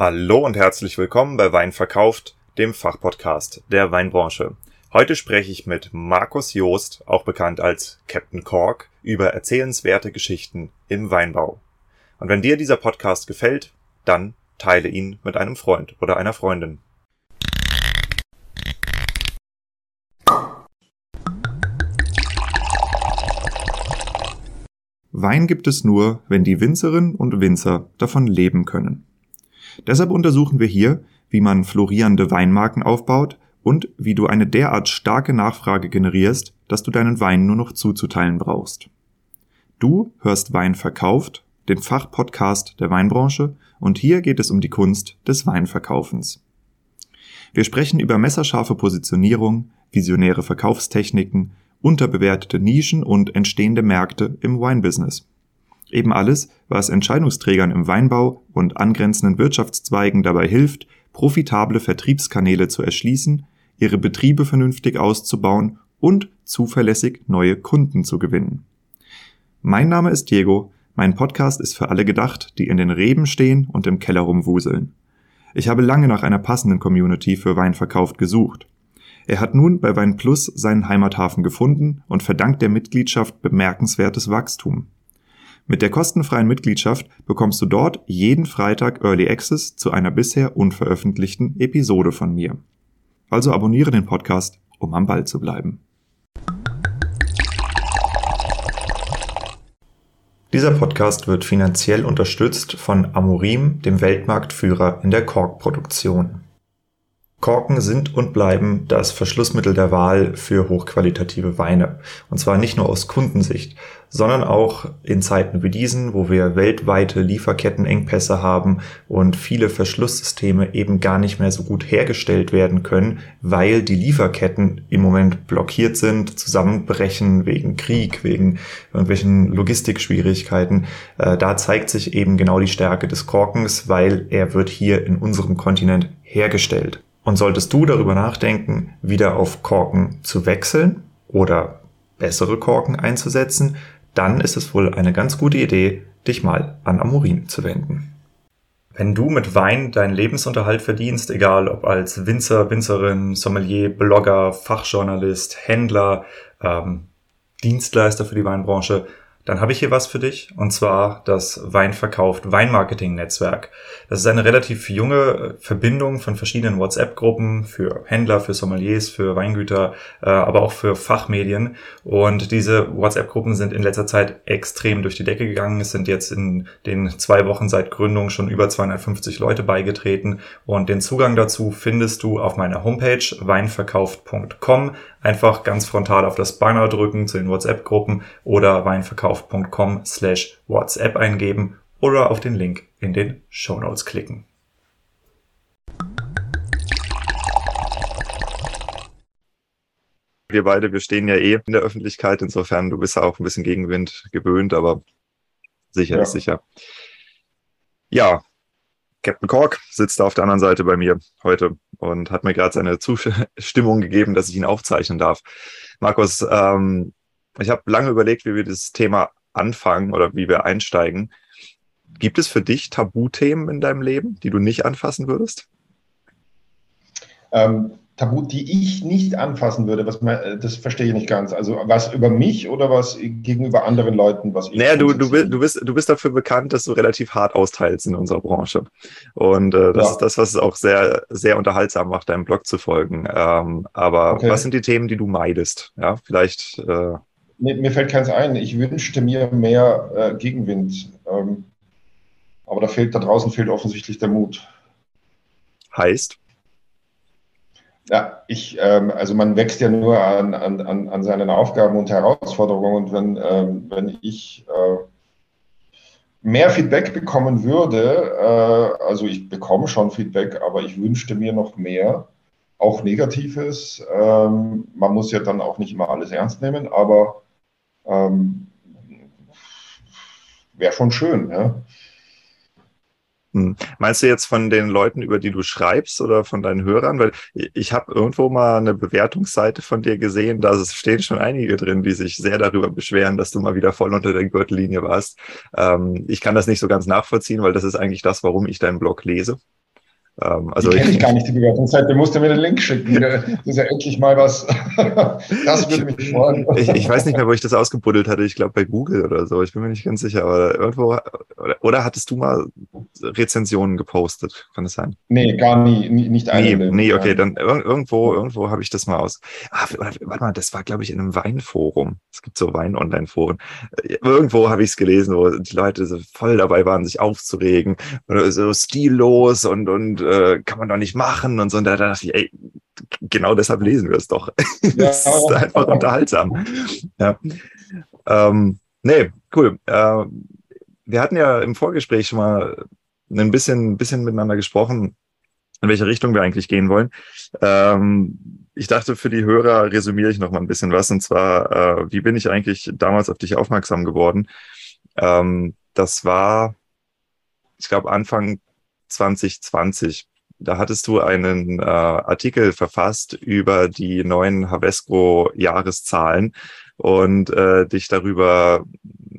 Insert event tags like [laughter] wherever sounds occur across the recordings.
Hallo und herzlich willkommen bei Wein verkauft, dem Fachpodcast der Weinbranche. Heute spreche ich mit Markus Joost, auch bekannt als Captain Cork, über erzählenswerte Geschichten im Weinbau. Und wenn dir dieser Podcast gefällt, dann teile ihn mit einem Freund oder einer Freundin. Wein gibt es nur, wenn die Winzerinnen und Winzer davon leben können. Deshalb untersuchen wir hier, wie man florierende Weinmarken aufbaut und wie du eine derart starke Nachfrage generierst, dass du deinen Wein nur noch zuzuteilen brauchst. Du hörst Wein verkauft, den Fachpodcast der Weinbranche, und hier geht es um die Kunst des Weinverkaufens. Wir sprechen über messerscharfe Positionierung, visionäre Verkaufstechniken, unterbewertete Nischen und entstehende Märkte im Wine-Business. Eben alles, was Entscheidungsträgern im Weinbau und angrenzenden Wirtschaftszweigen dabei hilft, profitable Vertriebskanäle zu erschließen, ihre Betriebe vernünftig auszubauen und zuverlässig neue Kunden zu gewinnen. Mein Name ist Diego, mein Podcast ist für alle gedacht, die in den Reben stehen und im Keller rumwuseln. Ich habe lange nach einer passenden Community für Weinverkauf gesucht. Er hat nun bei Wein Plus seinen Heimathafen gefunden und verdankt der Mitgliedschaft bemerkenswertes Wachstum. Mit der kostenfreien Mitgliedschaft bekommst du dort jeden Freitag Early Access zu einer bisher unveröffentlichten Episode von mir. Also abonniere den Podcast, um am Ball zu bleiben. Dieser Podcast wird finanziell unterstützt von Amorim, dem Weltmarktführer in der Korkproduktion. Korken sind und bleiben das Verschlussmittel der Wahl für hochqualitative Weine. Und zwar nicht nur aus Kundensicht, sondern auch in Zeiten wie diesen, wo wir weltweite Lieferkettenengpässe haben und viele Verschlusssysteme eben gar nicht mehr so gut hergestellt werden können, weil die Lieferketten im Moment blockiert sind, zusammenbrechen wegen Krieg, wegen irgendwelchen Logistikschwierigkeiten. Äh, da zeigt sich eben genau die Stärke des Korkens, weil er wird hier in unserem Kontinent hergestellt. Und solltest du darüber nachdenken, wieder auf Korken zu wechseln oder bessere Korken einzusetzen, dann ist es wohl eine ganz gute Idee, dich mal an Amorin zu wenden. Wenn du mit Wein deinen Lebensunterhalt verdienst, egal ob als Winzer, Winzerin, Sommelier, Blogger, Fachjournalist, Händler, ähm, Dienstleister für die Weinbranche, dann habe ich hier was für dich, und zwar das Weinverkauft Weinmarketing-Netzwerk. Das ist eine relativ junge äh, Verbindung von verschiedenen WhatsApp-Gruppen für Händler, für Sommeliers, für Weingüter, äh, aber auch für Fachmedien. Und diese WhatsApp-Gruppen sind in letzter Zeit extrem durch die Decke gegangen. Es sind jetzt in den zwei Wochen seit Gründung schon über 250 Leute beigetreten. Und den Zugang dazu findest du auf meiner Homepage weinverkauft.com. Einfach ganz frontal auf das Banner drücken zu den WhatsApp-Gruppen oder weinverkauf.com slash WhatsApp eingeben oder auf den Link in den Show Notes klicken. Wir beide, wir stehen ja eh in der Öffentlichkeit, insofern du bist ja auch ein bisschen Gegenwind gewöhnt, aber sicher ja. ist sicher. Ja, Captain Cork sitzt da auf der anderen Seite bei mir heute und hat mir gerade seine Zustimmung gegeben, dass ich ihn aufzeichnen darf. Markus, ähm, ich habe lange überlegt, wie wir das Thema anfangen oder wie wir einsteigen. Gibt es für dich Tabuthemen in deinem Leben, die du nicht anfassen würdest? Ähm, Tabu, die ich nicht anfassen würde, was man, äh, das verstehe ich nicht ganz. Also was über mich oder was gegenüber anderen Leuten, was ich. Naja, du, du, bist, du, bist, du bist dafür bekannt, dass du relativ hart austeilst in unserer Branche. Und äh, das ja. ist das, was es auch sehr, sehr unterhaltsam macht, deinem Blog zu folgen. Ähm, aber okay. was sind die Themen, die du meidest? Ja, vielleicht. Äh, mir, mir, fällt keins ein. Ich wünschte mir mehr äh, Gegenwind. Ähm, aber da fehlt, da draußen fehlt offensichtlich der Mut. Heißt? Ja, ich, ähm, also man wächst ja nur an, an, an seinen Aufgaben und Herausforderungen. Und wenn, ähm, wenn ich äh, mehr Feedback bekommen würde, äh, also ich bekomme schon Feedback, aber ich wünschte mir noch mehr, auch Negatives. Ähm, man muss ja dann auch nicht immer alles ernst nehmen, aber ähm, wäre schon schön. Ja? Hm. Meinst du jetzt von den Leuten, über die du schreibst oder von deinen Hörern? Weil ich habe irgendwo mal eine Bewertungsseite von dir gesehen, da stehen schon einige drin, die sich sehr darüber beschweren, dass du mal wieder voll unter der Gürtellinie warst. Ähm, ich kann das nicht so ganz nachvollziehen, weil das ist eigentlich das, warum ich deinen Blog lese. Ähm, also die kenne ich gar nicht, die Bewertungsseite. Musst du mir den Link schicken. [laughs] Das ist ja endlich mal was. [laughs] das würde mich freuen. Ich, ich, weiß nicht mehr, wo ich das ausgebuddelt hatte. Ich glaube bei Google oder so. Ich bin mir nicht ganz sicher. Aber irgendwo, oder, oder hattest du mal Rezensionen gepostet? Kann das sein? Nee, gar nie. nie nicht eine. Nee, nee, okay. Dann irgendwo, irgendwo habe ich das mal aus. Ah, warte mal, das war, glaube ich, in einem Weinforum. Es gibt so Wein-Online-Foren. Irgendwo habe ich es gelesen, wo die Leute so voll dabei waren, sich aufzuregen. Oder so stillos und, und äh, kann man doch nicht machen und so. Und da dachte ich, ey, genau deshalb lesen wir es doch. [laughs] Ja, das ist einfach unterhaltsam. Ja. Ähm, nee, cool. Äh, wir hatten ja im Vorgespräch schon mal ein bisschen, bisschen miteinander gesprochen, in welche Richtung wir eigentlich gehen wollen. Ähm, ich dachte, für die Hörer resümiere ich noch mal ein bisschen was. Und zwar, äh, wie bin ich eigentlich damals auf dich aufmerksam geworden? Ähm, das war, ich glaube, Anfang 2020. Da hattest du einen äh, Artikel verfasst über die neuen Havesco-Jahreszahlen und äh, dich darüber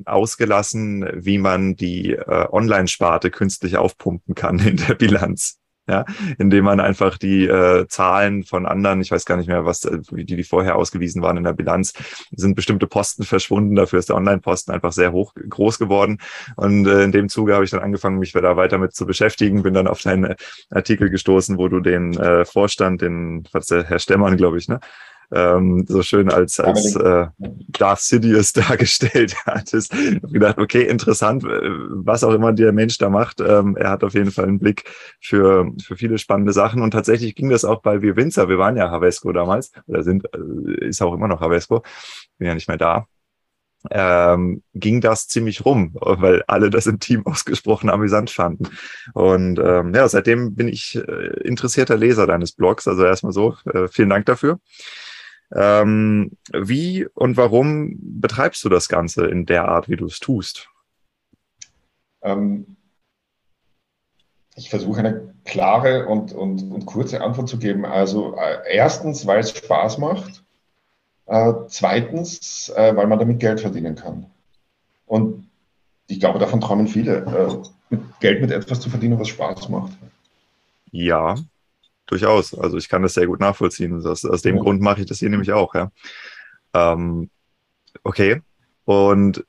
ausgelassen, wie man die äh, Online-Sparte künstlich aufpumpen kann in der Bilanz ja, indem man einfach die äh, Zahlen von anderen, ich weiß gar nicht mehr, was äh, wie die, die vorher ausgewiesen waren in der Bilanz, sind bestimmte Posten verschwunden. Dafür ist der Online-Posten einfach sehr hoch groß geworden. Und äh, in dem Zuge habe ich dann angefangen, mich da weiter mit zu beschäftigen. Bin dann auf deinen Artikel gestoßen, wo du den äh, Vorstand, den was der Herr Stemmern, glaube ich, ne, ähm, so schön als, als äh, Darth Sidious [laughs] dargestellt hattest. Ich habe gedacht, okay, interessant, äh, was auch immer der Mensch da macht. Ähm, er hat auf jeden Fall einen Blick für, für viele spannende Sachen. Und tatsächlich ging das auch bei Wir Winzer. Wir waren ja Havesco damals, oder sind, äh, ist auch immer noch Havesco. Bin ja nicht mehr da. Ähm, ging das ziemlich rum, weil alle das im Team ausgesprochen amüsant fanden. Und ähm, ja, seitdem bin ich äh, interessierter Leser deines Blogs. Also erstmal so, äh, vielen Dank dafür. Ähm, wie und warum betreibst du das Ganze in der Art, wie du es tust? Ähm, ich versuche eine klare und, und, und kurze Antwort zu geben. Also äh, erstens, weil es Spaß macht. Äh, zweitens, äh, weil man damit Geld verdienen kann. Und ich glaube, davon träumen viele, äh, mit Geld mit etwas zu verdienen, was Spaß macht. Ja, durchaus. Also ich kann das sehr gut nachvollziehen. Das, aus dem ja. Grund mache ich das hier nämlich auch, ja. Ähm, okay. Und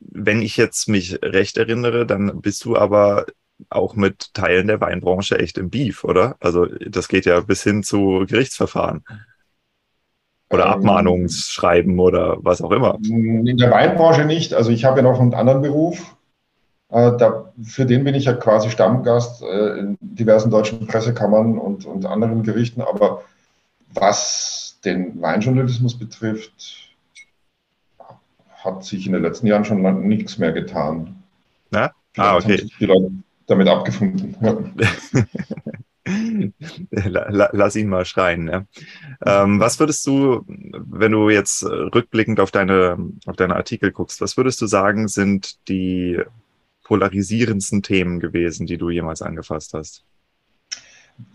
wenn ich jetzt mich recht erinnere, dann bist du aber auch mit Teilen der Weinbranche echt im Beef, oder? Also das geht ja bis hin zu Gerichtsverfahren. Oder ähm, Abmahnungsschreiben oder was auch immer. In der Weinbranche nicht. Also ich habe ja noch einen anderen Beruf. Äh, da, für den bin ich ja quasi Stammgast äh, in diversen deutschen Pressekammern und, und anderen Gerichten. Aber was den Weinjournalismus betrifft, hat sich in den letzten Jahren schon nichts mehr getan. Na? Ah, okay. die Leute damit abgefunden. [laughs] Lass ihn mal schreien. Ja. Ähm, was würdest du, wenn du jetzt rückblickend auf deine, auf deine Artikel guckst, was würdest du sagen, sind die polarisierendsten Themen gewesen, die du jemals angefasst hast?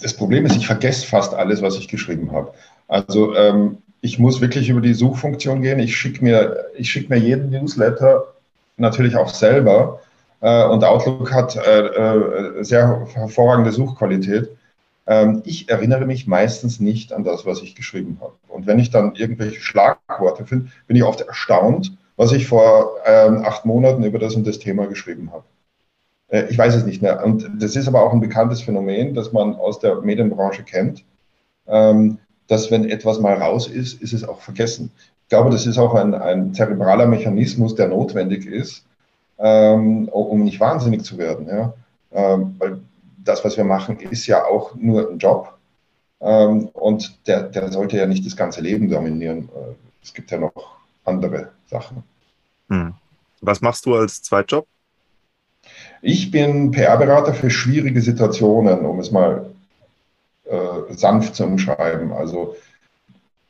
Das Problem ist, ich vergesse fast alles, was ich geschrieben habe. Also ähm, ich muss wirklich über die Suchfunktion gehen. Ich schicke mir, schick mir jeden Newsletter natürlich auch selber. Äh, und Outlook hat äh, äh, sehr hervorragende Suchqualität. Ähm, ich erinnere mich meistens nicht an das, was ich geschrieben habe. Und wenn ich dann irgendwelche Schlagworte finde, bin ich oft erstaunt, was ich vor ähm, acht Monaten über das und das Thema geschrieben habe. Äh, ich weiß es nicht mehr. Und das ist aber auch ein bekanntes Phänomen, das man aus der Medienbranche kennt, ähm, dass wenn etwas mal raus ist, ist es auch vergessen. Ich glaube, das ist auch ein, ein zerebraler Mechanismus, der notwendig ist, ähm, um nicht wahnsinnig zu werden. Ja? Ähm, weil das, was wir machen, ist ja auch nur ein Job. Ähm, und der, der sollte ja nicht das ganze Leben dominieren. Äh, es gibt ja noch andere Sachen. Hm. Was machst du als Zweitjob? Ich bin PR-Berater für schwierige Situationen, um es mal äh, sanft zu umschreiben. Also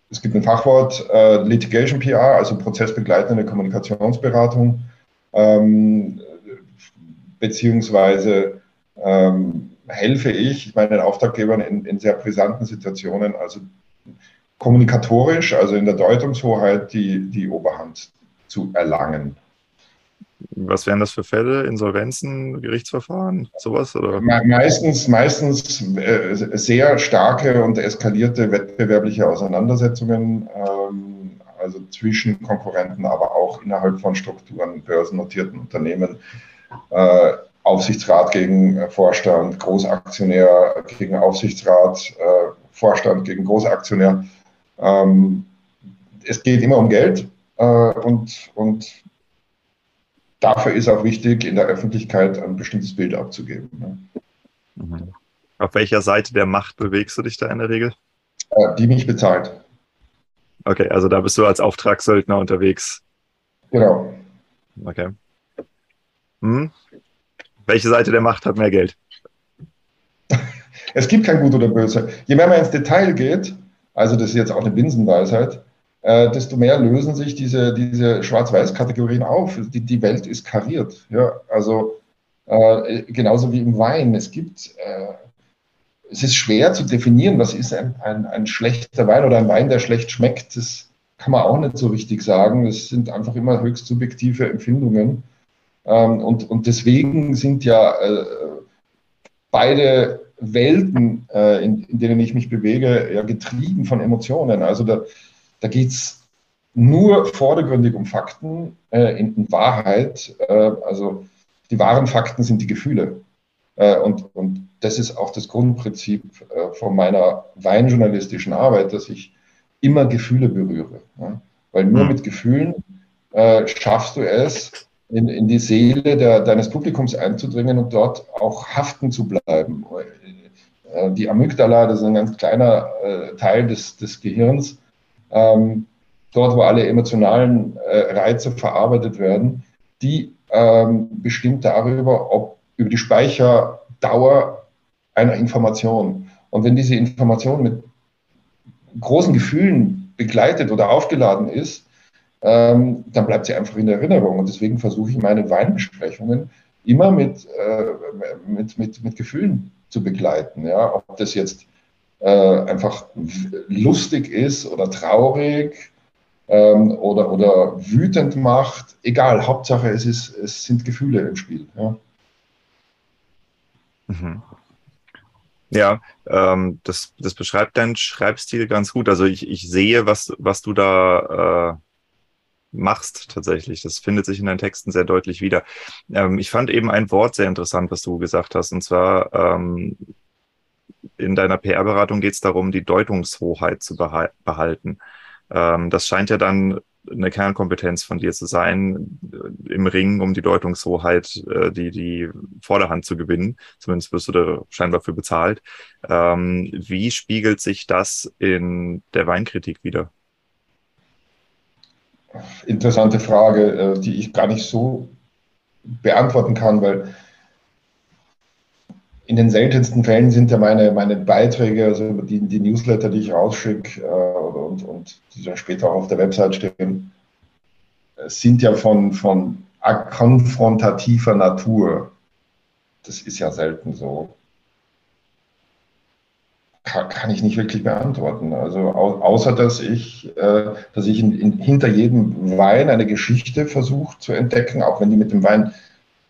es gibt ein Fachwort äh, Litigation PR, also prozessbegleitende Kommunikationsberatung, ähm, beziehungsweise ähm, helfe ich meinen Auftraggebern in, in sehr brisanten Situationen, also kommunikatorisch, also in der Deutungshoheit, die, die Oberhand zu erlangen. Was wären das für Fälle? Insolvenzen, Gerichtsverfahren, sowas? Oder? Meistens, meistens äh, sehr starke und eskalierte wettbewerbliche Auseinandersetzungen, ähm, also zwischen Konkurrenten, aber auch innerhalb von Strukturen, börsennotierten Unternehmen. Äh, Aufsichtsrat gegen Vorstand, Großaktionär gegen Aufsichtsrat, äh, Vorstand gegen Großaktionär. Ähm, es geht immer um Geld äh, und, und dafür ist auch wichtig, in der Öffentlichkeit ein bestimmtes Bild abzugeben. Ne? Mhm. Auf welcher Seite der Macht bewegst du dich da in der Regel? Äh, die mich bezahlt. Okay, also da bist du als Auftragssöldner unterwegs. Genau. Okay. Hm. Welche Seite der Macht hat mehr Geld? [laughs] Es gibt kein Gut oder Böse. Je mehr man ins Detail geht, also das ist jetzt auch eine Binsenweisheit, äh, desto mehr lösen sich diese, diese Schwarz-Weiß-Kategorien auf. Die, die Welt ist kariert. Ja? Also äh, genauso wie im Wein. Es gibt, äh, es ist schwer zu definieren, was ist ein, ein, ein schlechter Wein oder ein Wein, der schlecht schmeckt. Das kann man auch nicht so richtig sagen. Das sind einfach immer höchst subjektive Empfindungen. Ähm, und, und deswegen sind ja äh, beide Welten, äh, in, in, denen ich mich bewege, ja getrieben von Emotionen. Also da, da geht es nur vordergründig um Fakten, äh, in, in, Wahrheit. Äh, also die wahren Fakten sind die Gefühle. Äh, und, und das ist auch das Grundprinzip äh, von meiner weinjournalistischen Arbeit, dass ich immer Gefühle berühre. Ja? Weil nur hm. mit Gefühlen äh, schaffst du es, in, in die Seele der, deines Publikums einzudringen und dort auch haften zu bleiben. Äh, die Amygdala, das ist ein ganz kleiner äh, Teil des, des Gehirns, ähm, dort, wo alle emotionalen äh, Reize verarbeitet werden, die ähm, bestimmt darüber, ob über die Speicherdauer einer Information. Und wenn diese Information mit großen Gefühlen begleitet oder aufgeladen ist, ähm, dann bleibt sie einfach in Erinnerung. Und deswegen versuche ich meine Weinbesprechungen immer mit, äh, mit, mit, mit Gefühlen zu begleiten. Ja? Ob das jetzt äh, einfach lustig ist oder traurig ähm, oder, oder wütend macht, egal, Hauptsache es, ist, es sind Gefühle im Spiel. Ja, mhm. ja ähm, das, das beschreibt deinen Schreibstil ganz gut. Also ich, ich sehe, was, was du da äh, machst tatsächlich. Das findet sich in deinen Texten sehr deutlich wieder. Ähm, ich fand eben ein Wort sehr interessant, was du gesagt hast, und zwar ähm, in deiner PR-Beratung geht es darum, die Deutungshoheit zu behalten. Ähm, das scheint ja dann eine Kernkompetenz von dir zu sein, äh, im Ring um die Deutungshoheit, äh, die, die Vorderhand zu gewinnen. Zumindest wirst du da scheinbar für bezahlt. Ähm, wie spiegelt sich das in der Weinkritik wieder? Interessante Frage, äh, die ich gar nicht so beantworten kann, weil in den seltensten Fällen sind ja meine, meine Beiträge, also die, die Newsletter, die ich rausschicke äh, und, und die dann später auch auf der Website stehen, äh, sind ja von, von konfrontativer Natur. Das ist ja selten so kann, kann, ich nicht wirklich beantworten. Also au, außer dass ich, äh, dass ich in, in, hinter jedem Wein eine Geschichte versuche zu entdecken, auch wenn die mit dem Wein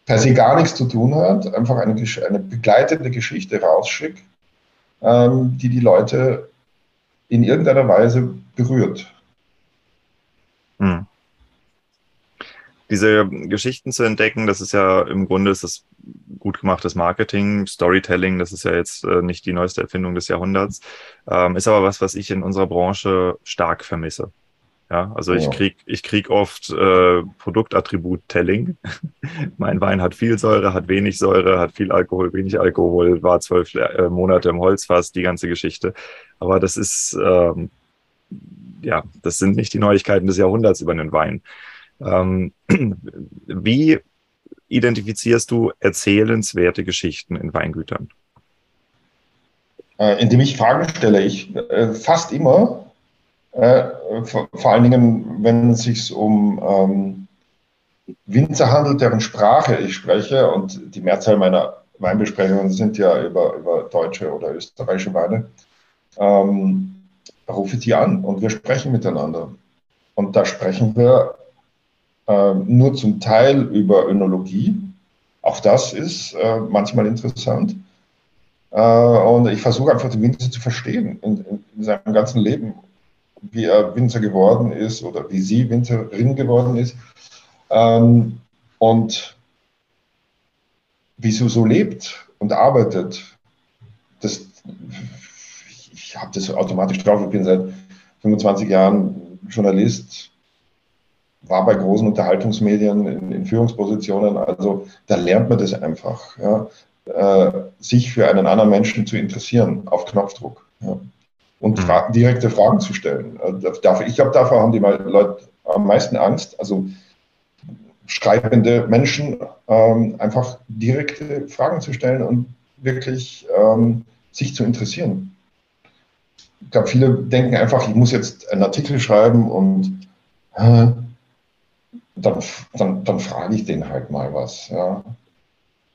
per se gar nichts zu tun hat, einfach eine, eine begleitende Geschichte rausschicke, ähm, die die Leute in irgendeiner Weise berührt. Hm diese Geschichten zu entdecken, das ist ja im Grunde ist das gut gemachtes Marketing, Storytelling, das ist ja jetzt äh, nicht die neueste Erfindung des Jahrhunderts, ähm, ist aber was, was ich in unserer Branche stark vermisse. Ja, also ich krieg, ich krieg oft äh, Produktattribut-Telling. [laughs] mein Wein hat viel Säure, hat wenig Säure, hat viel Alkohol, wenig Alkohol, war zwölf äh, Monate im Holzfass, die ganze Geschichte. Aber das ist, ähm, ja, das sind nicht die Neuigkeiten des Jahrhunderts über einen Wein. Ähm, [clears throat] wie identifizierst du erzählenswerte Geschichten in Weingütern? Äh, indem ich Fragen stelle. Ich äh, fast immer, äh, vor, vor, allen Dingen, wenn es sich um ähm, Winzer handelt, deren Sprache ich spreche, und die Mehrzahl meiner Weinbesprechungen sind ja über, über deutsche oder österreichische Weine, ähm, rufe ich die an und wir sprechen miteinander. Und da sprechen wir äh, nur zum Teil über Önologie. Auch das ist äh, manchmal interessant. Äh, und ich versuche einfach den Winzer zu verstehen in, in, in, seinem ganzen Leben, wie er Winzer geworden ist oder wie sie Winzerin geworden ist. Ähm, und wie sie so lebt und arbeitet. Das, ich habe das automatisch drauf. Ich bin seit 25 Jahren Journalist, war bei großen Unterhaltungsmedien in, in Führungspositionen. Also da lernt man das einfach, ja, äh, sich für einen anderen Menschen zu interessieren auf Knopfdruck ja, und mhm. fra direkte Fragen zu stellen. Also, ich glaube, davor haben die Leute am meisten Angst. Also schreibende Menschen ähm, einfach direkte Fragen zu stellen und wirklich ähm, sich zu interessieren. Ich glaube, viele denken einfach, ich muss jetzt einen Artikel schreiben und äh, dann, dann, dann frage ich den halt mal was. Ja.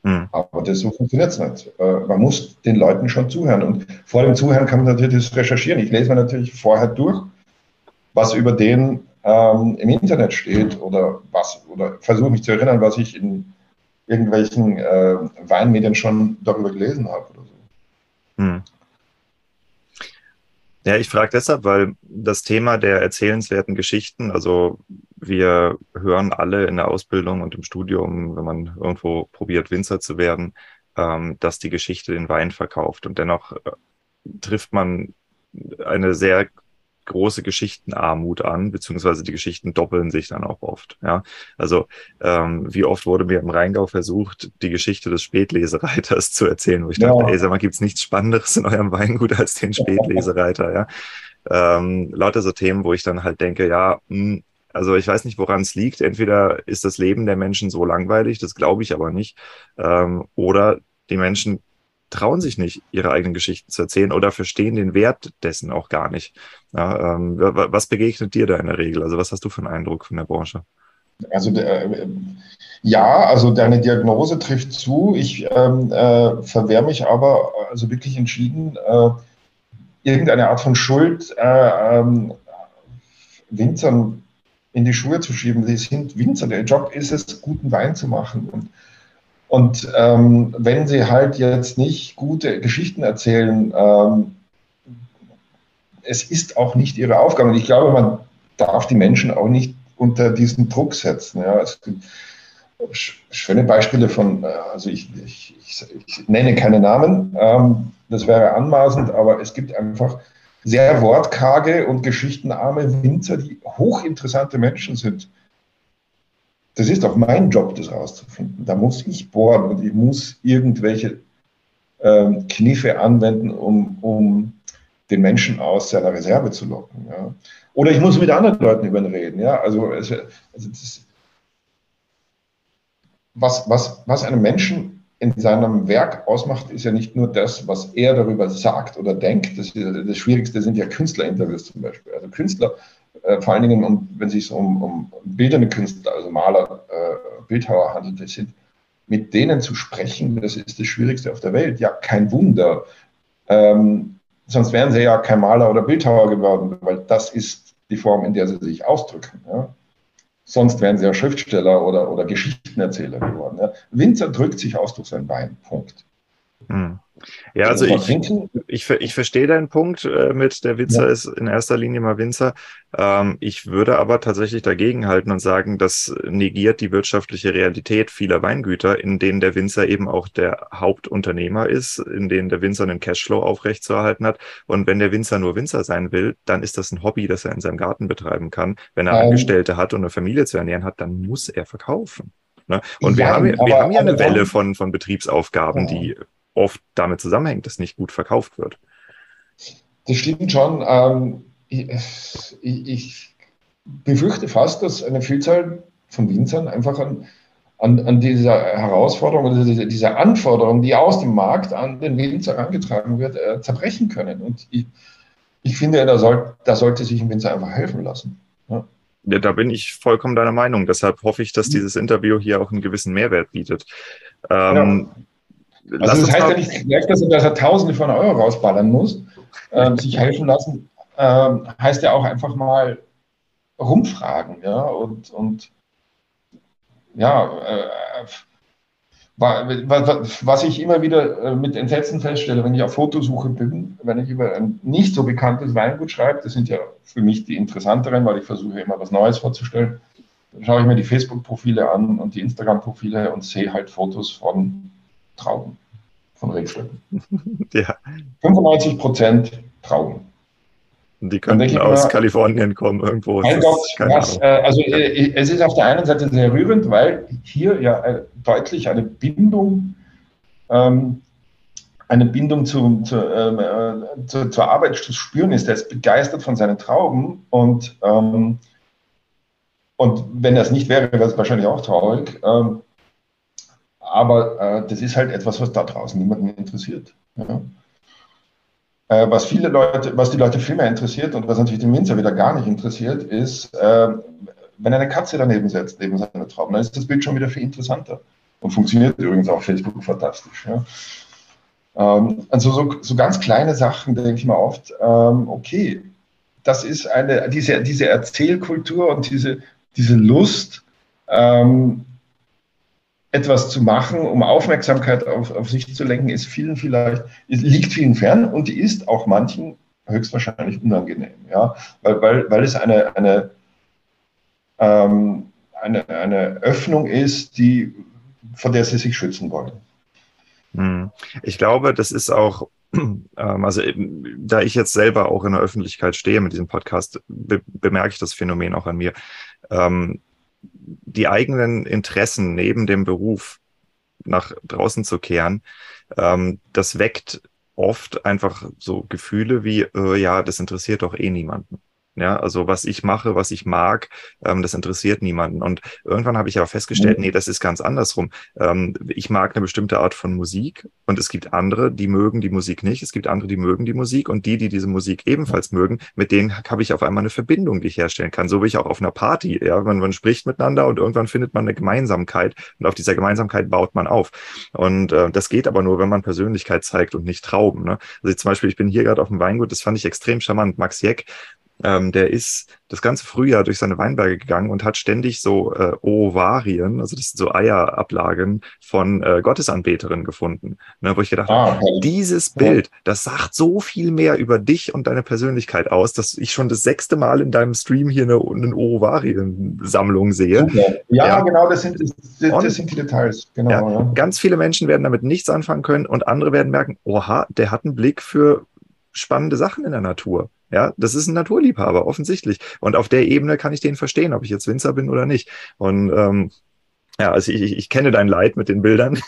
Hm. Aber das, so funktioniert es nicht. Äh, man muss den Leuten schon zuhören. Und vor dem Zuhören kann man natürlich das recherchieren. Ich lese mir natürlich vorher durch, was über den ähm, im Internet steht oder was, oder versuche mich zu erinnern, was ich in irgendwelchen äh, Weinmedien schon darüber gelesen habe oder so. Hm. Ja, ich frage deshalb, weil das Thema der erzählenswerten Geschichten, also wir hören alle in der Ausbildung und im Studium, wenn man irgendwo probiert, Winzer zu werden, ähm, dass die Geschichte den Wein verkauft. Und dennoch äh, trifft man eine sehr große Geschichtenarmut an, beziehungsweise die Geschichten doppeln sich dann auch oft. Ja, also ähm, wie oft wurde mir im Rheingau versucht, die Geschichte des Spätlesereiters zu erzählen, wo ich ja. dachte, ey, sag mal, gibt's nichts Spannenderes in eurem Weingut als den [laughs] Spätlesereiter, ja. Ähm, lauter so Themen, wo ich dann halt denke, ja, mh, hm, also ich weiß nicht, woran es liegt. Entweder ist das Leben der Menschen so langweilig, das glaube ich aber nicht, ähm, oder die Menschen trauen sich nicht, ihre eigenen Geschichten zu erzählen oder verstehen den Wert dessen auch gar nicht. Ja, ähm, was begegnet dir da in der Regel? Also was hast du für einen Eindruck von der Branche? Also äh, ja, also deine Diagnose trifft zu. Ich ähm, äh, verwehre mich aber also wirklich entschieden, äh, irgendeine Art von Schuld äh, ähm, Winzern in die Schuhe zu schieben. Sie sind Winzer. Der Job ist es, guten Wein zu machen. Und und ähm, wenn sie halt jetzt nicht gute Geschichten erzählen, ähm, es ist auch nicht ihre Aufgabe. Und ich glaube, man darf die Menschen auch nicht unter diesen Druck setzen. Ja. Es gibt schöne Beispiele von, äh, also ich, ich, ich, ich nenne keine Namen, ähm, das wäre anmaßend, aber es gibt einfach sehr wortkarge und geschichtenarme Winzer, die hochinteressante Menschen sind. Das ist auch mein Job, das rauszufinden. Da muss ich bohren und ich muss irgendwelche ähm, Kniffe anwenden, um, um den Menschen aus seiner Reserve zu locken. Ja. Oder ich muss mit anderen Leuten über ihn reden. Ja. Also, also das, was, was, was einen Menschen in seinem Werk ausmacht, ist ja nicht nur das, was er darüber sagt oder denkt. Das, das Schwierigste sind ja Künstlerinterviews zum Beispiel. Also Künstler äh, vor allen Dingen, um, wenn es sich um, um bildende Künstler, also Maler, äh, Bildhauer handelt, sind, mit denen zu sprechen, das ist das Schwierigste auf der Welt. Ja, kein Wunder. Ähm, sonst wären sie ja kein Maler oder Bildhauer geworden, weil das ist die Form, in der sie sich ausdrücken. Ja? Sonst wären sie ja Schriftsteller oder, oder Geschichtenerzähler geworden. Ja? Winzer drückt sich aus durch sein Bein. Punkt. Hm. Ja, also ich, ich, ich verstehe deinen Punkt äh, mit der Winzer ja. ist in erster Linie mal Winzer. Ähm, ich würde aber tatsächlich dagegen halten und sagen, das negiert die wirtschaftliche Realität vieler Weingüter, in denen der Winzer eben auch der Hauptunternehmer ist, in denen der Winzer einen Cashflow aufrechtzuerhalten hat. Und wenn der Winzer nur Winzer sein will, dann ist das ein Hobby, das er in seinem Garten betreiben kann. Wenn er ähm, Angestellte hat und eine Familie zu ernähren hat, dann muss er verkaufen. Ne? Und ja, wir, haben, wir haben ja eine Welle von, von Betriebsaufgaben, ja. die oft damit zusammenhängt, dass nicht gut verkauft wird. Das stimmt schon. Ähm, ich, ich, befürchte fast, dass eine Vielzahl von Winzern einfach an, an, an dieser Herausforderung oder dieser, dieser Anforderung, die aus dem Markt an den Winzer herangetragen wird, äh, zerbrechen können. Und ich, ich finde, da, soll, da sollte sich ein Winzer einfach helfen lassen. Ja. Ja, da bin ich vollkommen deiner Meinung. Deshalb hoffe ich, dass mhm. dieses Interview hier auch einen gewissen Mehrwert bietet. Ähm, ja. Also das heißt ja nicht gleich, dass er, dass er Tausende von Euro rausballern muss. Ähm, sich helfen lassen ähm, heißt ja auch einfach mal rumfragen, ja, und, und ja, äh, was ich immer wieder äh, mit Entsetzen feststelle, wenn ich auf Fotosuche bin, wenn ich über ein nicht so bekanntes Weingut schreibe, das sind ja für mich die interessanteren, weil ich versuche immer was Neues vorzustellen, dann schaue ich mir die Facebook-Profile an und die Instagram-Profile und sehe halt Fotos von Trauben, von Rebstöcken. [laughs] Ja. 95 Prozent Trauben. Die könnten aus immer, Kalifornien kommen irgendwo. Mein Gott, was, äh, also äh, es ist auf der einen Seite sehr rührend, weil hier ja äh, deutlich eine Bindung, ähm, eine Bindung zu, zu, ähm, äh, zu, zur Arbeit zu spüren ist. Er ist begeistert von seinen Trauben und, ähm, und wenn das nicht wäre, wäre es wahrscheinlich auch traurig. Ähm, aber äh, das ist halt etwas, was da draußen niemanden interessiert. Ja. Äh, was viele Leute, was die Leute viel mehr interessiert und was natürlich den Winzer wieder gar nicht interessiert, ist, äh, wenn eine Katze daneben setzt, neben seiner Trauben, dann ist das Bild schon wieder viel interessanter und funktioniert übrigens auf Facebook fantastisch. Ja. Ähm, also so, so, ganz kleine Sachen denke ich mir oft, ähm, okay, das ist eine, diese, diese Erzählkultur und diese, diese Lust, ähm, etwas zu machen, um Aufmerksamkeit auf, auf sich zu lenken, ist vielen vielleicht, liegt vielen fern und die ist auch manchen höchstwahrscheinlich unangenehm, ja, weil, weil, weil es eine, eine, ähm, eine, eine Öffnung ist, die, von der sie sich schützen wollen. Hm. Ich glaube, das ist auch, [clears throat] ähm, also da ich jetzt selber auch in der Öffentlichkeit stehe mit diesem Podcast, be bemerke ich das Phänomen auch an mir. Ähm, die eigenen Interessen neben dem Beruf nach draußen zu kehren, ähm, das weckt oft einfach so Gefühle wie, äh, ja, das interessiert doch eh niemanden. Ja, also was ich mache, was ich mag, ähm, das interessiert niemanden. Und irgendwann habe ich aber festgestellt, mhm. nee, das ist ganz andersrum. Ähm, ich mag eine bestimmte Art von Musik und es gibt andere, die mögen die Musik nicht. Es gibt andere, die mögen die Musik und die, die diese Musik ebenfalls mögen, mit denen habe ich auf einmal eine Verbindung, die ich herstellen kann. So wie ich auch auf einer Party. Ja, man, man spricht miteinander und irgendwann findet man eine Gemeinsamkeit und auf dieser Gemeinsamkeit baut man auf. Und äh, das geht aber nur, wenn man Persönlichkeit zeigt und nicht Trauben. Ne? Also zum Beispiel, ich bin hier gerade auf dem Weingut, das fand ich extrem charmant. Max Jeck, ähm, der ist das ganze Frühjahr durch seine Weinberge gegangen und hat ständig so äh, Ovarien, also das sind so Eierablagen von äh, Gottesanbeterinnen gefunden. Ne, wo ich gedacht ah, habe, dieses Bild, das sagt so viel mehr über dich und deine Persönlichkeit aus, dass ich schon das sechste Mal in deinem Stream hier eine, eine Ovarien-Sammlung sehe. Ja, ja, genau, das sind, das, das sind die Details. Genau, ja, ja. Ganz viele Menschen werden damit nichts anfangen können und andere werden merken, oha, der hat einen Blick für spannende Sachen in der Natur. Ja, das ist ein Naturliebhaber, offensichtlich. Und auf der Ebene kann ich den verstehen, ob ich jetzt Winzer bin oder nicht. Und ähm, ja, also ich, ich kenne dein Leid mit den Bildern.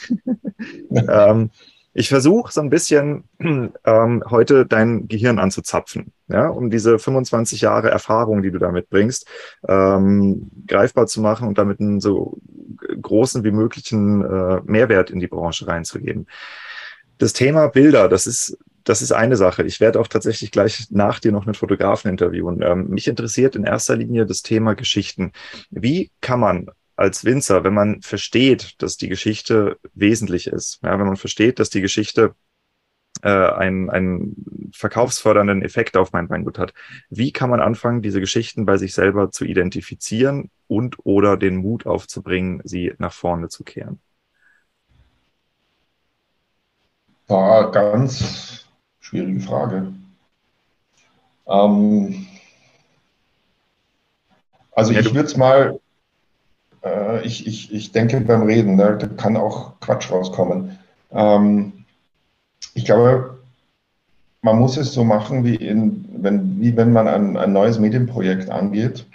[laughs] ähm, ich versuche so ein bisschen [clears throat] ähm, heute dein Gehirn anzuzapfen, ja, um diese 25 Jahre Erfahrung, die du da mitbringst, ähm, greifbar zu machen und damit einen so großen wie möglichen äh, Mehrwert in die Branche reinzugeben. Das Thema Bilder, das ist das ist eine Sache. Ich werde auch tatsächlich gleich nach dir noch einen Fotografen interviewen. Ähm, mich interessiert in erster Linie das Thema Geschichten. Wie kann man als Winzer, wenn man versteht, dass die Geschichte wesentlich ist, ja, wenn man versteht, dass die Geschichte äh, einen, einen verkaufsfördernden Effekt auf mein Weingut hat, wie kann man anfangen, diese Geschichten bei sich selber zu identifizieren und oder den Mut aufzubringen, sie nach vorne zu kehren? War ganz Schwierige Frage. Ähm, also ich würde es mal, äh, ich, ich, ich denke beim Reden, da, da kann auch Quatsch rauskommen. Ähm, ich glaube, man muss es so machen, wie, in, wenn, wie wenn man ein, ein neues Medienprojekt angeht.